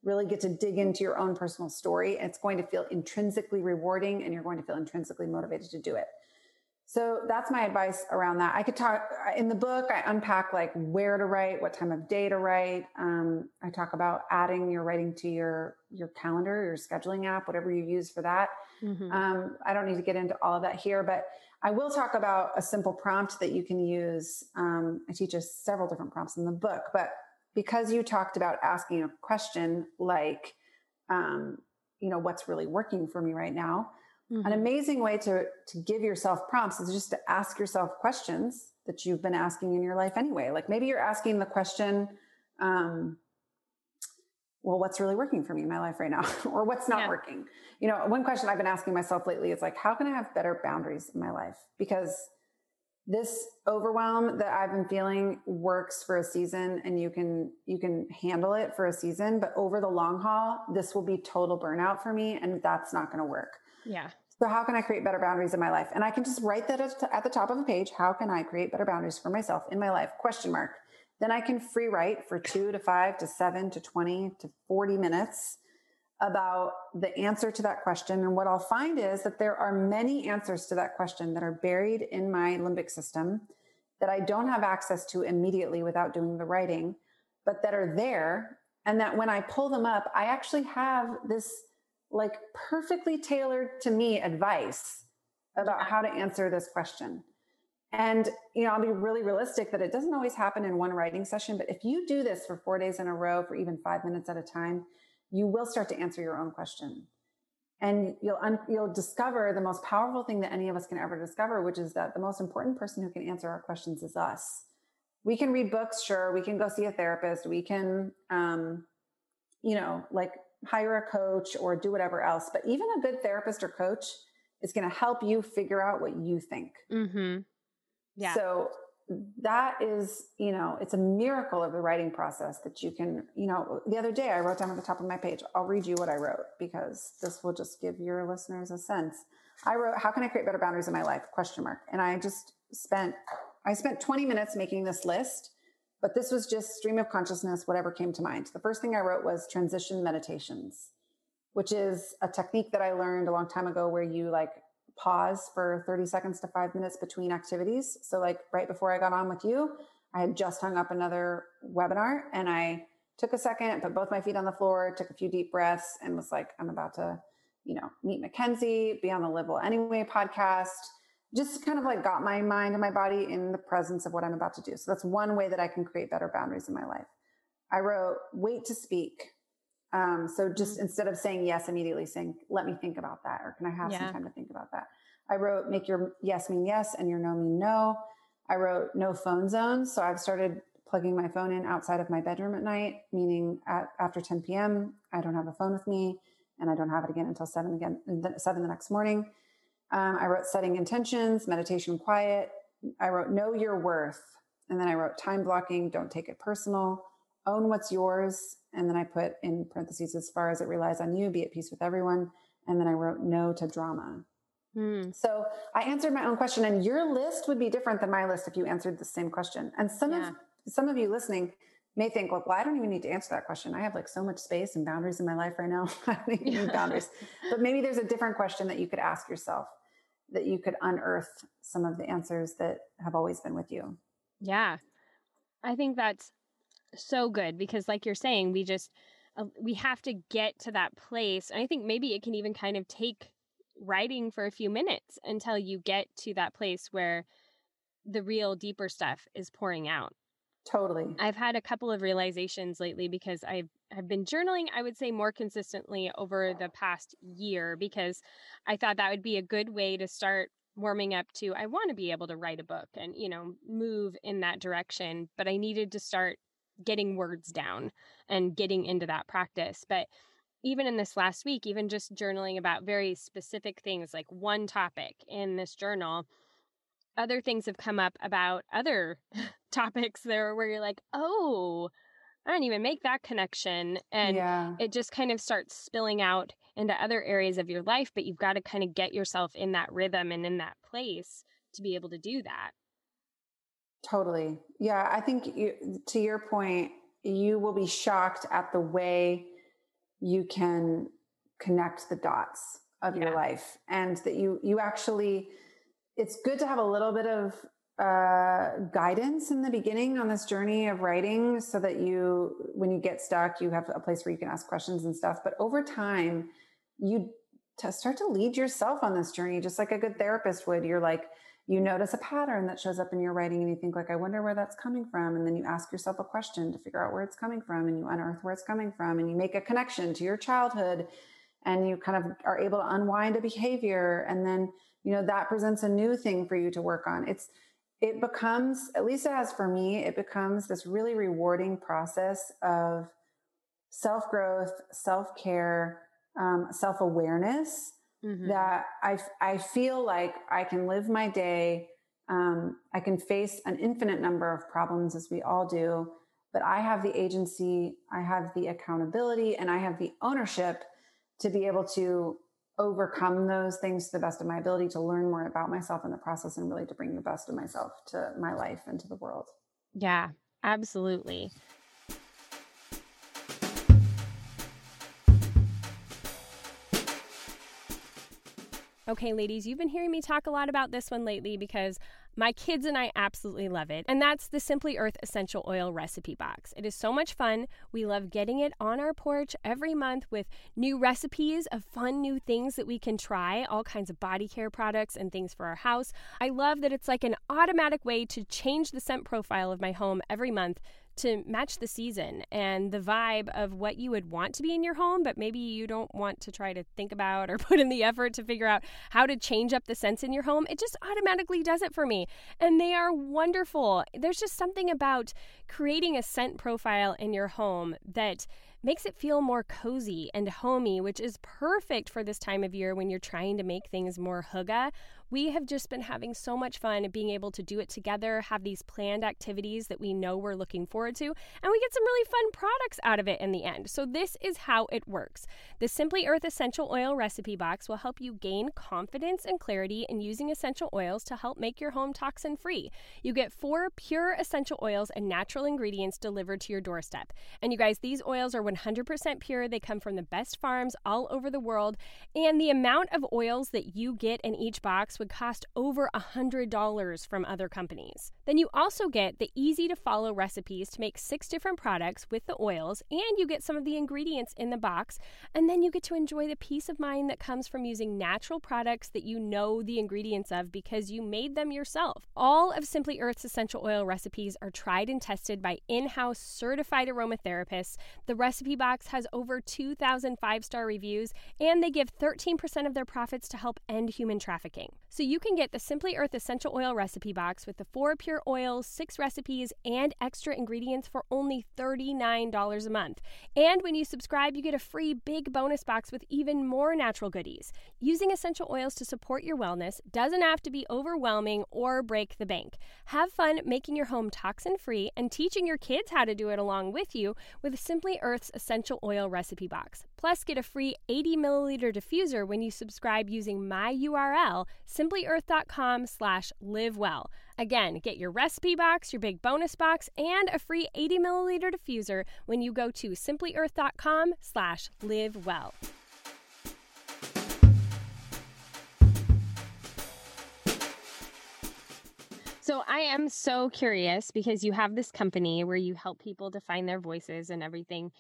really get to dig into your own personal story. It's going to feel intrinsically rewarding and you're going to feel intrinsically motivated to do it so that's my advice around that. I could talk in the book. I unpack like where to write, what time of day to write. Um, I talk about adding your writing to your your calendar, your scheduling app, whatever you use for that. Mhm. Um, I don't need to get into all of that here, but I will talk about a simple prompt that you can use. Um, I teach us several different prompts in the book, but because you talked about asking a question like, um, you know, what's really working for me right now an Mhm. amazing way to to give yourself prompts is just to ask yourself questions that you've been asking in your life anyway. Like maybe you're asking the question um, well what's really working for me in my life right now? Or what's not Yeah. working? You know one question i've been asking myself lately is like how can i have better boundaries in my life? Because this overwhelm that i've been feeling works for a season and you can you can handle it for a season but over the long haul this will be total burnout for me and that's not going to work Yeah. so how can I create better boundaries in my life? And I can just write that at the top of a page. How can I create better boundaries for myself in my life? Question mark. Then I can free write for two to five to seven to 20 to 40 minutes about the answer to that question. And what I'll find is that there are many answers to that question that are buried in my limbic system that I don't have access to immediately without doing the writing, but that are there. And that when I pull them up, I actually have this like perfectly tailored to me advice about how to answer this question. And, you know, I'll be really realistic that it doesn't always happen in one writing session, but if you do this for four days in a row for even five minutes at a time, you will start to answer your own question. And you'll, un- you'll discover the most powerful thing that any of us can ever discover, which is that the most important person who can answer our questions is us. We can read books, sure. We can go see a therapist. We can, um, you know, like hire a coach or do whatever else. But even a good therapist or coach is going to help you figure out what you think. Mm-hmm. Yeah. So that is, you know, it's a miracle of the writing process that you can, you know, the other day I wrote down at the top of my page, I'll read you what I wrote because this will just give your listeners a sense. I wrote, how can I create better boundaries in my life? Question mark. And I just spent, I spent 20 minutes making this list, but this was just stream of consciousness, whatever came to mind. The first thing I wrote was transition meditations, which is a technique that I learned a long time ago where you like pause for 30 seconds to five minutes between activities. So, like right before I got on with you, I had just hung up another webinar and I took a second, put both my feet on the floor, took a few deep breaths, and was like, I'm about to, you know, meet Mackenzie, be on the Live Well Anyway podcast. Just kind of like got my mind and my body in the presence of what I'm about to do. So that's one way that I can create better boundaries in my life. I wrote, wait to speak. Um, so just mm-hmm. instead of saying yes immediately, saying, let me think about that, or can I have yeah. some time to think about that? I wrote, make your yes mean yes and your no mean no. I wrote no phone zones. So I've started plugging my phone in outside of my bedroom at night, meaning at, after 10 p.m., I don't have a phone with me and I don't have it again until seven again, seven the next morning. Um, I wrote setting intentions, meditation, quiet. I wrote know your worth. And then I wrote time blocking, don't take it personal own what's yours. And then I put in parentheses, as far as it relies on you, be at peace with everyone. And then I wrote no to drama. Hmm. So I answered my own question, and your list would be different than my list if you answered the same question. And some yeah. of some of you listening may think, well, well, I don't even need to answer that question. I have like so much space and boundaries in my life right now. I don't even need boundaries. But maybe there's a different question that you could ask yourself that you could unearth some of the answers that have always been with you. Yeah. I think that's so good because like you're saying we just uh, we have to get to that place and i think maybe it can even kind of take writing for a few minutes until you get to that place where the real deeper stuff is pouring out totally i've had a couple of realizations lately because i've i've been journaling i would say more consistently over the past year because i thought that would be a good way to start warming up to I want to be able to write a book and you know move in that direction but I needed to start getting words down and getting into that practice. But even in this last week, even just journaling about very specific things, like one topic in this journal, other things have come up about other topics there where you're like, oh, I didn't even make that connection. And yeah. it just kind of starts spilling out into other areas of your life, but you've got to kind of get yourself in that rhythm and in that place to be able to do that. Totally. Yeah. I think you, to your point, you will be shocked at the way you can connect the dots of yeah. your life and that you, you actually, it's good to have a little bit of uh, guidance in the beginning on this journey of writing so that you, when you get stuck, you have a place where you can ask questions and stuff. But over time, you to start to lead yourself on this journey, just like a good therapist would. You're like, you notice a pattern that shows up in your writing and you think like i wonder where that's coming from and then you ask yourself a question to figure out where it's coming from and you unearth where it's coming from and you make a connection to your childhood and you kind of are able to unwind a behavior and then you know that presents a new thing for you to work on it's it becomes at least it has for me it becomes this really rewarding process of self-growth self-care um, self-awareness mm-hmm. that I, I feel like I can live my day. Um, I can face an infinite number of problems as we all do, but I have the agency, I have the accountability, and I have the ownership to be able to overcome those things to the best of my ability to learn more about myself in the process and really to bring the best of myself to my life and to the world. Yeah, absolutely. Okay, ladies, you've been hearing me talk a lot about this one lately because my kids and I absolutely love it. And that's the Simply Earth Essential Oil Recipe Box. It is so much fun. We love getting it on our porch every month with new recipes of fun new things that we can try, all kinds of body care products and things for our house. I love that it's like an automatic way to change the scent profile of my home every month to match the season and the vibe of what you would want to be in your home, but maybe you don't want to try to think about or put in the effort to figure out how to change up the scents in your home. It just automatically does it for me. And they are wonderful. There's just something about creating a scent profile in your home that makes it feel more cozy and homey, which is perfect for this time of year when you're trying to make things more hygge we have just been having so much fun and being able to do it together, have these planned activities that we know we're looking forward to, and we get some really fun products out of it in the end. So, this is how it works. The Simply Earth Essential Oil Recipe Box will help you gain confidence and clarity in using essential oils to help make your home toxin free. You get four pure essential oils and natural ingredients delivered to your doorstep. And you guys, these oils are 100% pure. They come from the best farms all over the world. And the amount of oils that you get in each box would cost over $100 from other companies. Then you also get the easy to follow recipes to make six different products with the oils, and you get some of the ingredients in the box, and then you get to enjoy the peace of mind that comes from using natural products that you know the ingredients of because you made them yourself. All of Simply Earth's essential oil recipes are tried and tested by in house certified aromatherapists. The recipe box has over 2,000 five star reviews, and they give 13% of their profits to help end human trafficking. So you can get the Simply Earth Essential Oil Recipe Box with the four pure oils, six recipes, and extra ingredients for only $39 a month. And when you subscribe, you get a free big bonus box with even more natural goodies. Using essential oils to support your wellness doesn't have to be overwhelming or break the bank. Have fun making your home toxin free and teaching your kids how to do it along with you with Simply Earth's Essential Oil Recipe Box. Plus, get a free 80 milliliter diffuser when you subscribe using my URL, simplyearth.com slash livewell. Again, get your recipe box, your big bonus box, and a free 80 milliliter diffuser when you go to simplyearth.com slash livewell. So I am so curious because you have this company where you help people define their voices and everything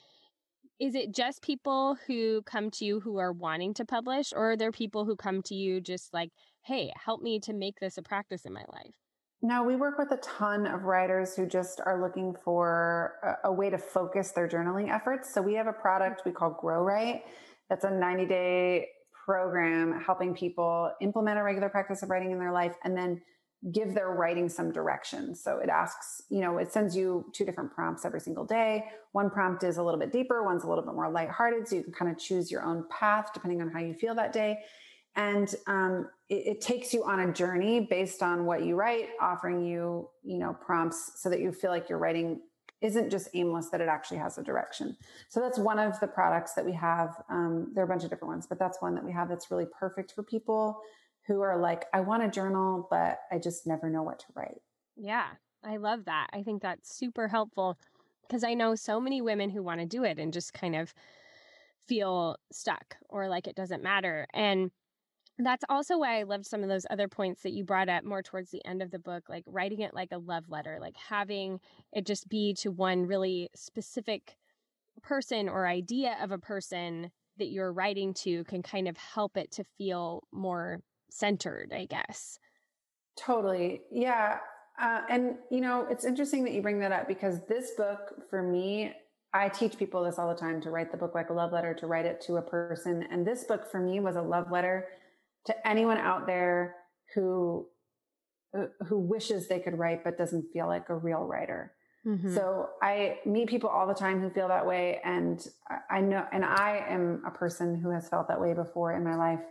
is it just people who come to you who are wanting to publish or are there people who come to you just like hey help me to make this a practice in my life no we work with a ton of writers who just are looking for a, a way to focus their journaling efforts so we have a product we call grow right that's a 90 day program helping people implement a regular practice of writing in their life and then give their writing some direction. So it asks, you know, it sends you two different prompts every single day. One prompt is a little bit deeper, one's a little bit more lighthearted. So you can kind of choose your own path depending on how you feel that day. And um, it, it takes you on a journey based on what you write, offering you, you know, prompts so that you feel like your writing isn't just aimless, that it actually has a direction. So that's one of the products that we have. Um, there are a bunch of different ones, but that's one that we have that's really perfect for people who are like, I want to journal, but I just never know what to write. Yeah, I love that. I think that's super helpful because I know so many women who want to do it and just kind of feel stuck or like it doesn't matter. And that's also why I loved some of those other points that you brought up more towards the end of the book, like writing it like a love letter, like having it just be to one really specific person or idea of a person that you're writing to can kind of help it to feel more centered, I guess. Totally. Yeah. Uh, and, you know, it's interesting that you bring that up because this book, for me, I teach people this all the time to write the book like a love letter, to write it to a person. And this book for me was a love letter to anyone out there who uh, who wishes they could write but doesn't feel like a real writer. Mm-hmm. So I meet people all the time who feel that way, and I know, and I am a person who has felt that way before in my life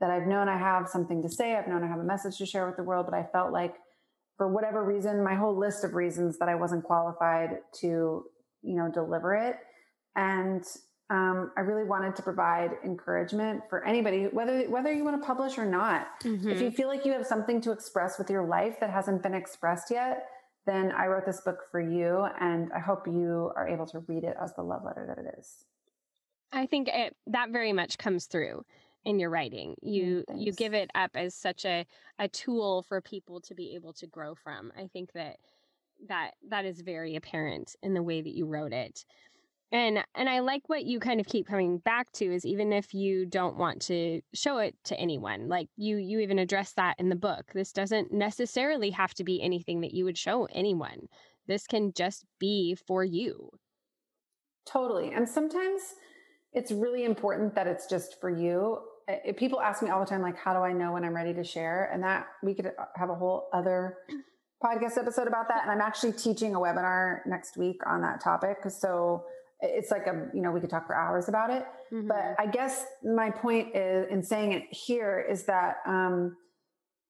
that I've known I have something to say. I've known I have a message to share with the world, but I felt like for whatever reason, my whole list of reasons that I wasn't qualified to, you know, deliver it. And um, I really wanted to provide encouragement for anybody, whether whether you want to publish or not. Mm-hmm. If you feel like you have something to express with your life that hasn't been expressed yet, then I wrote this book for you, and I hope you are able to read it as the love letter that it is. I think it, that very much comes through in your writing. You mm, you give it up as such a a tool for people to be able to grow from. I think that that that is very apparent in the way that you wrote it. And and I like what you kind of keep coming back to is even if you don't want to show it to anyone, like you you even address that in the book. This doesn't necessarily have to be anything that you would show anyone. This can just be for you. Totally. And sometimes it's really important that it's just for you. people ask me all the time, like, how do I know when I'm ready to share? And that we could uh, have a whole other podcast episode about that. And I'm actually teaching a webinar next week on that topic. So it's like a you know we could talk for hours about it. Mm-hmm. but i guess my point is in saying it here is that um,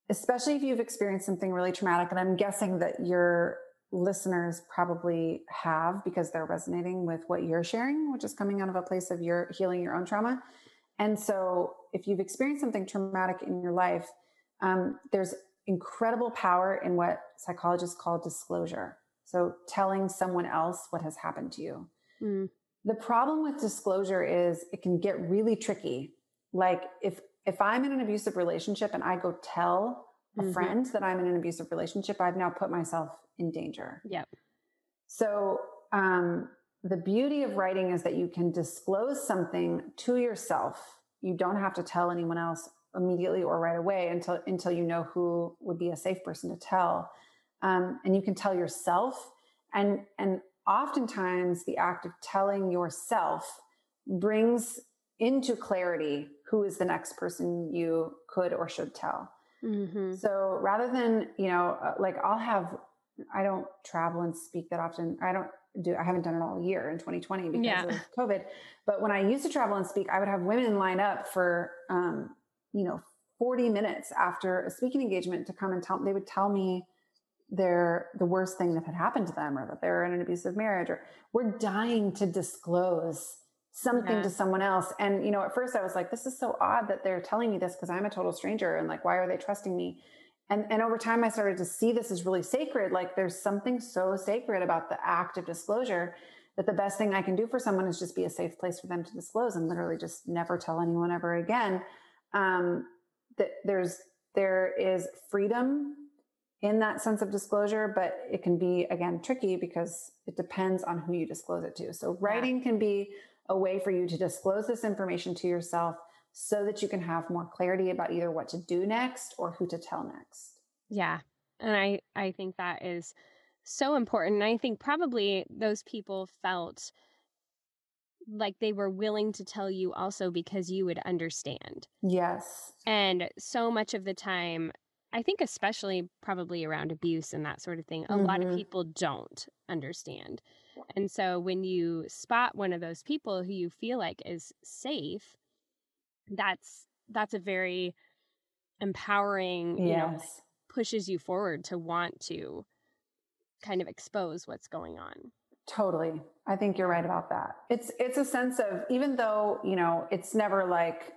especially if you've experienced something really traumatic and i'm guessing that your listeners probably have because they're resonating with what you're sharing which is coming out of a place of your healing your own trauma. And so if you've experienced something traumatic in your life um, there's incredible power in what psychologists call disclosure. So telling someone else what has happened to you Mm. The problem with disclosure is it can get really tricky. Like if if I'm in an abusive relationship and I go tell a mm-hmm. friend that I'm in an abusive relationship, I've now put myself in danger. Yep. So um, the beauty of writing is that you can disclose something to yourself. You don't have to tell anyone else immediately or right away until until you know who would be a safe person to tell. Um, and you can tell yourself and and oftentimes the act of telling yourself brings into clarity who is the next person you could or should tell. Mm-hmm. So rather than, you know, uh, like I'll have, I don't travel and speak that often. I don't do, I haven't done it all year in 2020 because yeah. of COVID. But when I used to travel and speak, I would have women line up for, um, you know, 40 minutes after a speaking engagement to come and tell, they would tell me they're the worst thing that had happened to them or that they're in an abusive marriage or we're dying to disclose something yeah. to someone else. And you know at first i was like this is so odd that they're telling me this because i'm a total stranger and like why are they trusting me? And and over time i started to see this as really sacred like there's something so sacred about the act of disclosure that the best thing i can do for someone is just be a safe place for them to disclose and literally just never tell anyone ever again. Um that there's there is freedom in that sense of disclosure, but it can be again tricky because it depends on who you disclose it to. So writing yeah. can be a way for you to disclose this information to yourself so that you can have more clarity about either what to do next or who to tell next. Yeah. And I I think that is so important. I think probably those people felt like they were willing to tell you also because you would understand. Yes. And so much of the time I think especially probably around abuse and that sort of thing, a mm-hmm. lot of people don't understand. And so when you spot one of those people who you feel like is safe, that's that's a very empowering, you yes. know, pushes you forward to want to kind of expose what's going on. Totally. I think you're right about that. It's it's a sense of even though, you know, it's never like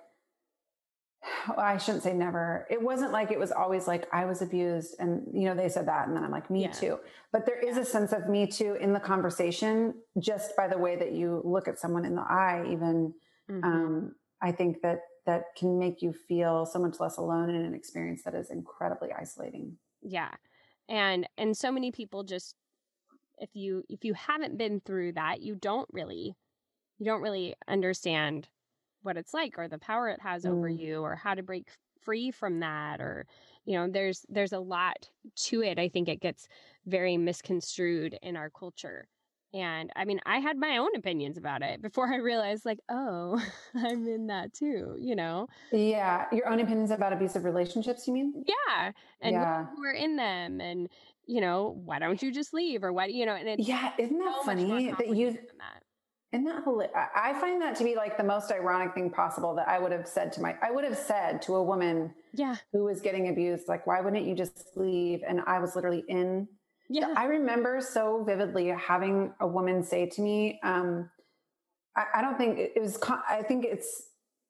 I shouldn't say never. It wasn't like it was always like I was abused and you know they said that and then I'm like me yeah. too. But there is a sense of me too in the conversation just by the way that you look at someone in the eye even mm-hmm. um, I think that that can make you feel so much less alone in an experience that is incredibly isolating. Yeah. And and so many people just if you if you haven't been through that, you don't really you don't really understand what it's like or the power it has mm. over you or how to break free from that or you know there's there's a lot to it i think it gets very misconstrued in our culture and i mean i had my own opinions about it before i realized like oh i'm in that too you know yeah your own opinions about abusive relationships you mean yeah and yeah. we're in them and you know why don't you just leave or what you know and it's yeah isn't that so funny that you that. Isn't that hilarious? I find that to be like the most ironic thing possible that I would have said to my, I would have said to a woman yeah. who was getting abused, like, why wouldn't you just leave? And I was literally in. Yeah. I remember so vividly having a woman say to me, um, I, I don't think it was, I think it's,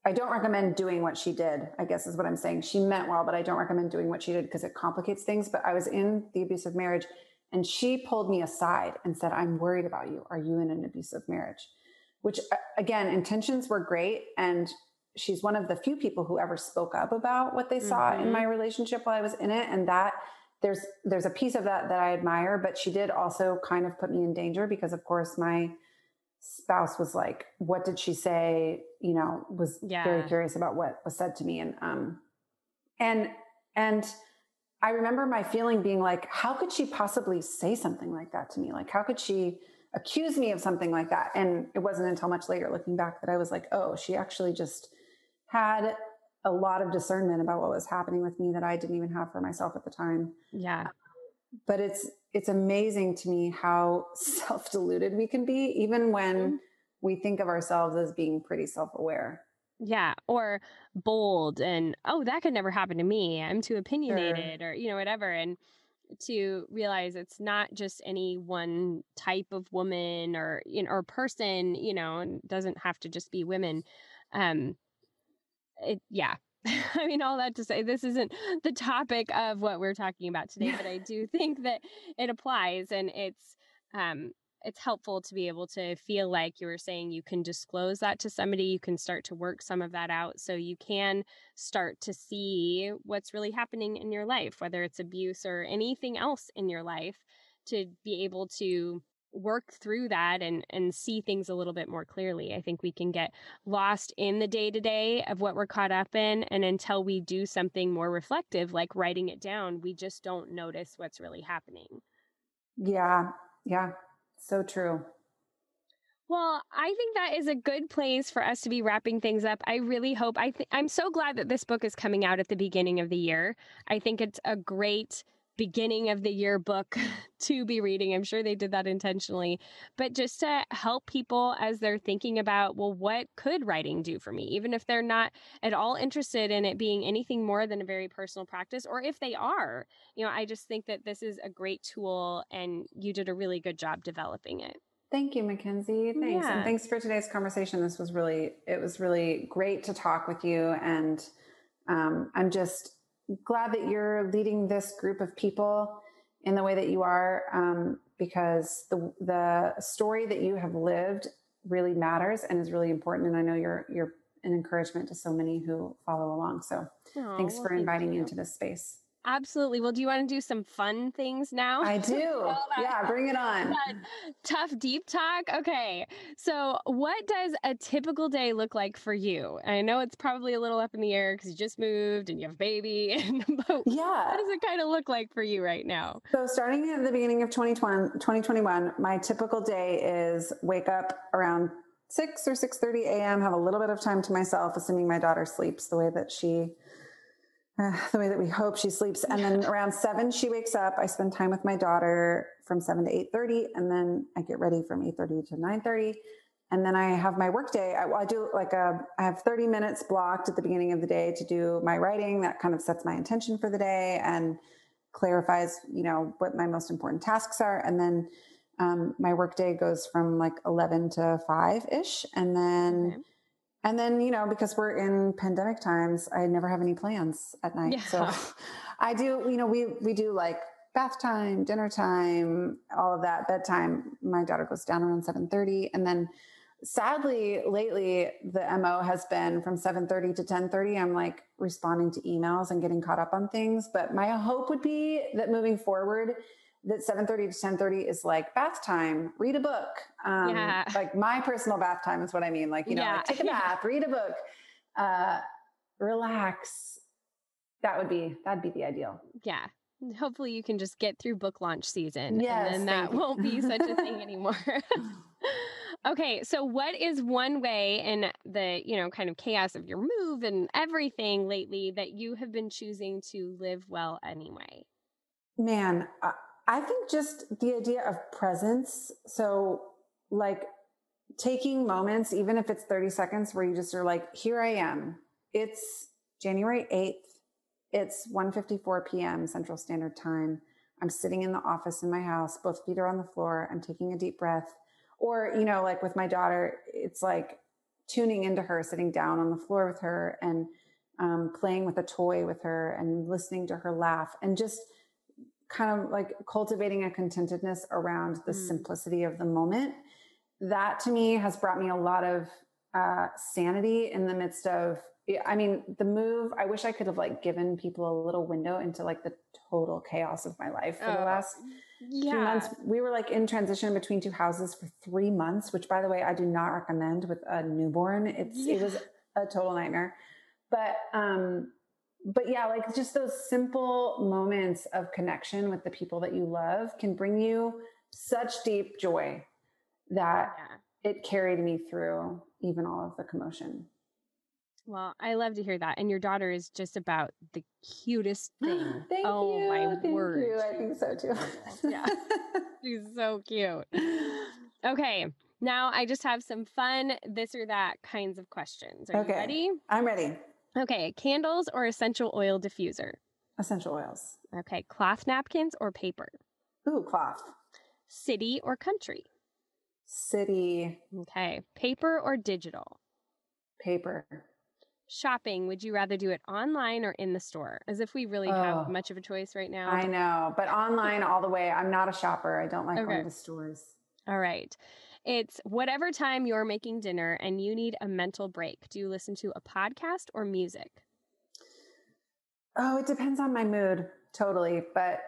I don't recommend doing what she did, I guess is what I'm saying. She meant well, but I don't recommend doing what she did because it complicates things. But I was in the abusive marriage and she pulled me aside and said, I'm worried about you. Are you in an abusive marriage? Which again, intentions were great. And she's one of the few people who ever spoke up about what they mm-hmm. saw in my mm-hmm. relationship while I was in it. And that there's, there's a piece of that that I admire, but she did also kind of put me in danger because of course my spouse was like, what did she say? You know, was yeah. very curious about what was said to me. And, um, and, and, I remember my feeling being like, how could she possibly say something like that to me? Like, how could she accuse me of something like that? And it wasn't until much later looking back that I was like, oh, she actually just had a lot of discernment about what was happening with me that I didn't even have for myself at the time. Yeah. But it's it's amazing to me how self-deluded we can be even when mm-hmm. we think of ourselves as being pretty self-aware. Yeah, or bold and oh, that could never happen to me. I'm too opinionated sure. or you know whatever and to realize it's not just any one type of woman or you know or person, you know, and doesn't have to just be women. Um it yeah. I mean, all that to say, this isn't the topic of what we're talking about today, but I do think that it applies and it's um it's helpful to be able to feel like you were saying you can disclose that to somebody you can start to work some of that out so you can start to see what's really happening in your life whether it's abuse or anything else in your life to be able to work through that and and see things a little bit more clearly. I think we can get lost in the day-to-day of what we're caught up in and until we do something more reflective like writing it down, we just don't notice what's really happening. Yeah. Yeah. So true. Well, I think that is a good place for us to be wrapping things up. I really hope I th- I'm so glad that this book is coming out at the beginning of the year. I think it's a great beginning of the year book to be reading. I'm sure they did that intentionally, but just to help people as they're thinking about, well, what could writing do for me? Even if they're not at all interested in it being anything more than a very personal practice, or if they are, you know, I just think that this is a great tool and you did a really good job developing it. Thank you, Mackenzie. Thanks. Yeah. And thanks for today's conversation. This was really, it was really great to talk with you. And um, I'm just glad that you're leading this group of people in the way that you are, um, because the the story that you have lived really matters and is really important. And I know you're you're an encouragement to so many who follow along. So oh, thanks well, for inviting me into this space. Absolutely. Well, do you want to do some fun things now? I do. yeah, bring it on. Tough deep talk. Okay. So, what does a typical day look like for you? I know it's probably a little up in the air because you just moved and you have a baby. but yeah. What does it kind of look like for you right now? So, starting at the beginning of 2020, 2021, my typical day is wake up around 6 or 6:30 a.m., have a little bit of time to myself assuming my daughter sleeps the way that she uh, the way that we hope she sleeps. And then around seven, she wakes up. I spend time with my daughter from seven to eight thirty, and then I get ready from eight thirty to nine thirty. And then I have my work day. I, I do like a, I have 30 minutes blocked at the beginning of the day to do my writing. That kind of sets my intention for the day and clarifies, you know, what my most important tasks are. And then um, my work day goes from like 11 to 5 ish. And then okay. And then, you know, because we're in pandemic times, I never have any plans at night. Yeah. So I do, you know, we, we do like bath time, dinner time, all of that, bedtime. My daughter goes down around 7.30. And then sadly, lately the MO has been from 7.30 to 10.30. I'm like responding to emails and getting caught up on things. But my hope would be that moving forward, that 7.30 to 10.30 is like bath time read a book. Um, yeah. like my personal bath time is what i mean. Like you know yeah. like take a bath read a book uh, relax. That would be that'd be the ideal. Yeah. Hopefully you can just get through book launch season yes, and then that won't be such a thing anymore. Okay so what is one way in the you know kind of chaos of your move and everything lately that you have been choosing to live well anyway? Man I think just the idea of presence. So, like taking moments, even if it's 30 seconds, where you just are like, here I am. It's January 8th. It's 1:54 p.m. Central Standard Time. I'm sitting in the office in my house, both feet are on the floor. I'm taking a deep breath. Or, you know, like with my daughter, it's like tuning into her, sitting down on the floor with her and um, playing with a toy with her and listening to her laugh and just kind of like cultivating a contentedness around the mm. simplicity of the moment. That to me has brought me a lot of uh, sanity in the midst of, I mean, the move. I wish I could have like given people a little window into like the total chaos of my life for oh, the last yeah. few months. We were like in transition between two houses for three months, which by the way, I do not recommend with a newborn. It's, yeah. it was a total nightmare. But, um, but yeah, like just those simple moments of connection with the people that you love can bring you such deep joy that yeah. it carried me through even all of the commotion. Well, I love to hear that. And your daughter is just about the cutest thing. Thank oh, you. my Thank word. You. I think so too. yeah. She's so cute. Okay. Now I just have some fun this or that kinds of questions. Are Okay. you ready? I'm ready. Okay, candles or essential oil diffuser? Essential oils. Okay, cloth napkins or paper? Ooh, cloth. City or country? City. Okay, paper or digital? Paper. Shopping, would you rather do it online or in the store? As if we really have Oh. much of a choice right now. I know, but online all the way. I'm not a shopper. I don't like Okay. going to stores. All right. It's whatever time you're making dinner and you need a mental break. Do you listen to a podcast or music? Oh, it depends on my mood, totally. But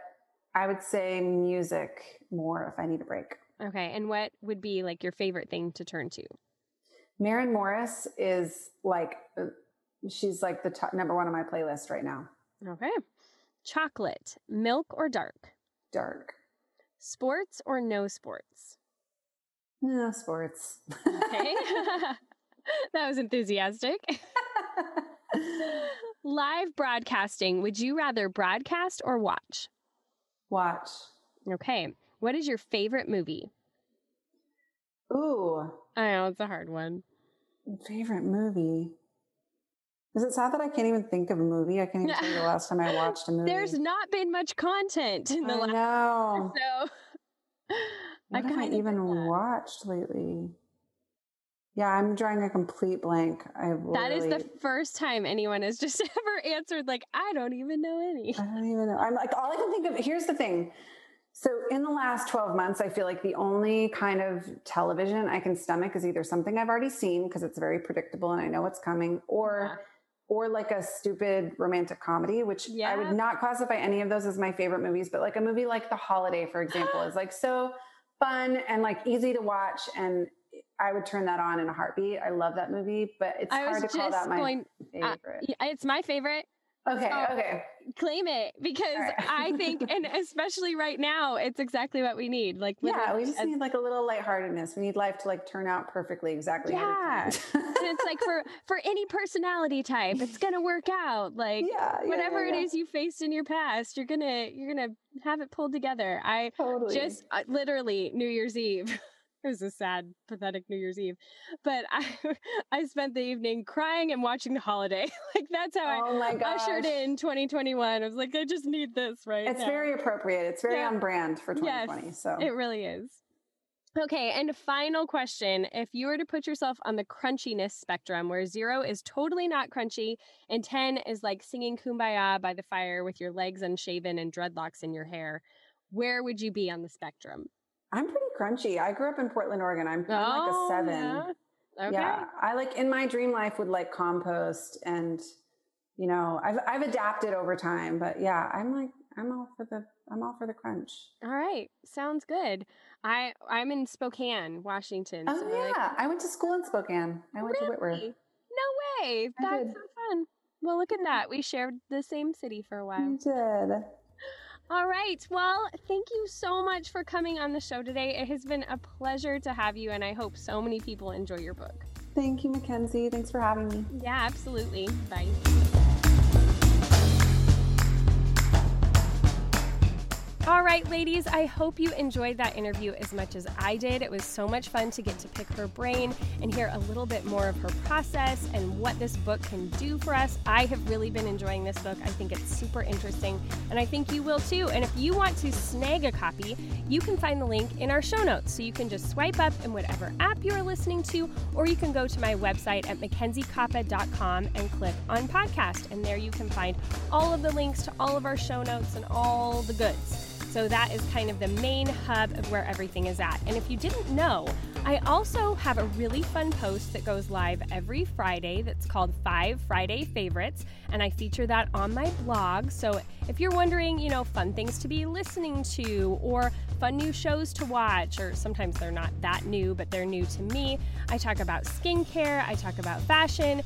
I would say music more if I need a break. Okay. And what would be like your favorite thing to turn to? Maren Morris is like, uh, she's like the top, number one on my playlist right now. Okay. Chocolate, milk or dark? Dark. Sports or no sports? No sports. Okay. that was enthusiastic. Live broadcasting. Would you rather broadcast or watch? Watch. Okay. What is your favorite movie? Ooh, I know it's a hard one. favorite movie. Is it sad that I can't even think of a movie? I can't even tell you the last time I watched a movie. There's not been much content in the I last know. so What have I kinda even get watched lately? Yeah, I'm drawing a complete blank. I That is the first time anyone has just ever answered like I don't even know any. I don't even know. I'm like all I can think of. Here's the thing. So in the last 12 months, I feel like the only kind of television I can stomach is either something I've already seen because it's very predictable and I know what's coming, or or like a stupid romantic comedy, which I would not classify any of those as my favorite movies, but like a movie like The Holiday, for example, is like so fun and like easy to watch and I would turn that on in a heartbeat. I love that movie, but it's I hard to call that my going uh, favorite. yeah, it's my favorite. Okay, oh. okay. Claim it because right. I think and especially right now it's exactly what we need. Like Yeah, we just as- need like a little lightheartedness. We need life to like turn out perfectly exactly Yeah. and it's like for for any personality type, it's gonna work out. Like yeah, yeah, whatever yeah, it is you faced in your past, you're gonna you're gonna have it pulled together. I totally. just uh, literally New Year's Eve. it was a sad, pathetic New Year's Eve, but I I spent the evening crying and watching The Holiday. like that's how oh I ushered in 2021. I was like, I just need this right It's now. very appropriate. It's very Yeah. on brand for Yes, 2020. so It really is. Okay, and final question. If you were to put yourself on the crunchiness spectrum, where zero is totally not crunchy and 10 is like singing kumbaya by the fire with your legs unshaven and dreadlocks in your hair, where would you be on the spectrum? I'm pretty crunchy. I grew up in Portland, Oregon. I'm, I'm like a oh, seven. Oh, yeah. Okay. Yeah, I like in my dream life would like compost and you know I've I've adapted over time, but yeah, I'm like I'm all for the I'm all for the crunch. All right. Sounds good. I I'm in Spokane, Washington. Oh so we're, like, yeah, I went to school in Spokane. I went to Whitworth. No way. I That's did. so fun. Well, look at that. We shared the same city for a while. You did. All right. Well, thank you so much for coming on the show today. It has been a pleasure to have you, and I hope so many people enjoy your book. Thank you, Mackenzie. Thanks for having me. Yeah, absolutely. Bye. All right, ladies, I hope you enjoyed that interview as much as I did. It was so much fun to get to pick her brain and hear a little bit more of her process and what this book can do for us. I have really been enjoying this book. I think it's super interesting, and I think you will too. And if you want to snag a copy, you can find the link in our show notes. So you can just swipe up in whatever app you're listening to, or you can go to my website at mackenziekoppa.com and click on podcast. And there you can find all of the links to all of our show notes and all the goods. So that is kind of the main hub of where everything is at. And if you didn't know, I also have a really fun post that goes live every Friday that's called Five Friday Favorites. And I feature that on my blog. So if you're wondering, you know, fun things to be listening to or fun new shows to watch, or sometimes they're not that new, but they're new to me, I talk about skincare, I talk about fashion,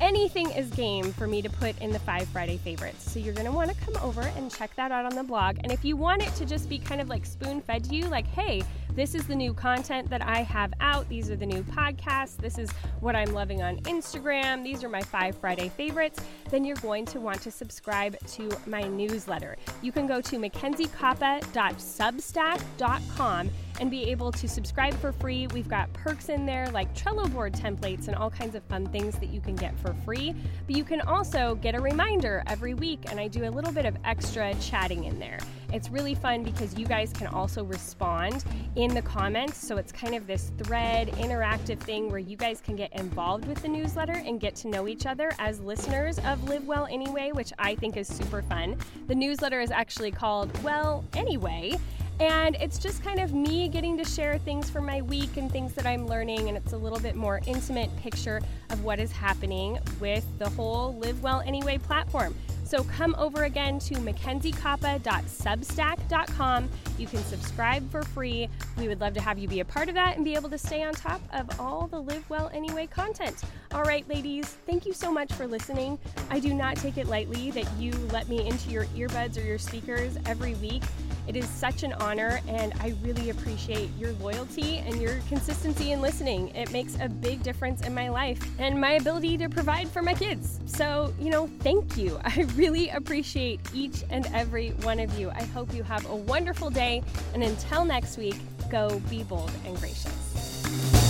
anything is game for me to put in the five Friday favorites. So you're going to want to come over and check that out on the blog. And if you want it to just be kind of like spoon fed to you, like, hey, this is the new content that I have out. These are the new podcasts. This is what I'm loving on Instagram. These are my five Friday favorites. Then you're going to want to subscribe to my newsletter. You can go to mackenziekoppa.substack.com and be able to subscribe for free. We've got perks in there like Trello board templates and all kinds of fun things that you can get for free. But you can also get a reminder every week, and I do a little bit of extra chatting in there. It's really fun because you guys can also respond in the comments. So it's kind of this thread interactive thing where you guys can get involved with the newsletter and get to know each other as listeners of Live Well Anyway, which I think is super fun. The newsletter is actually called Well Anyway. And it's just kind of me getting to share things from my week and things that I'm learning. And it's a little bit more intimate picture of what is happening with the whole Live Well Anyway platform. So come over again to mackenziekoppa.substack.com. You can subscribe for free. We would love to have you be a part of that and be able to stay on top of all the Live Well Anyway content. All right, ladies, thank you so much for listening. I do not take it lightly that you let me into your earbuds or your speakers every week. It is such an honor, and I really appreciate your loyalty and your consistency in listening. It makes a big difference in my life and my ability to provide for my kids. So, you know, thank you. I really appreciate each and every one of you. I hope you have a wonderful day, and until next week, go be bold and gracious.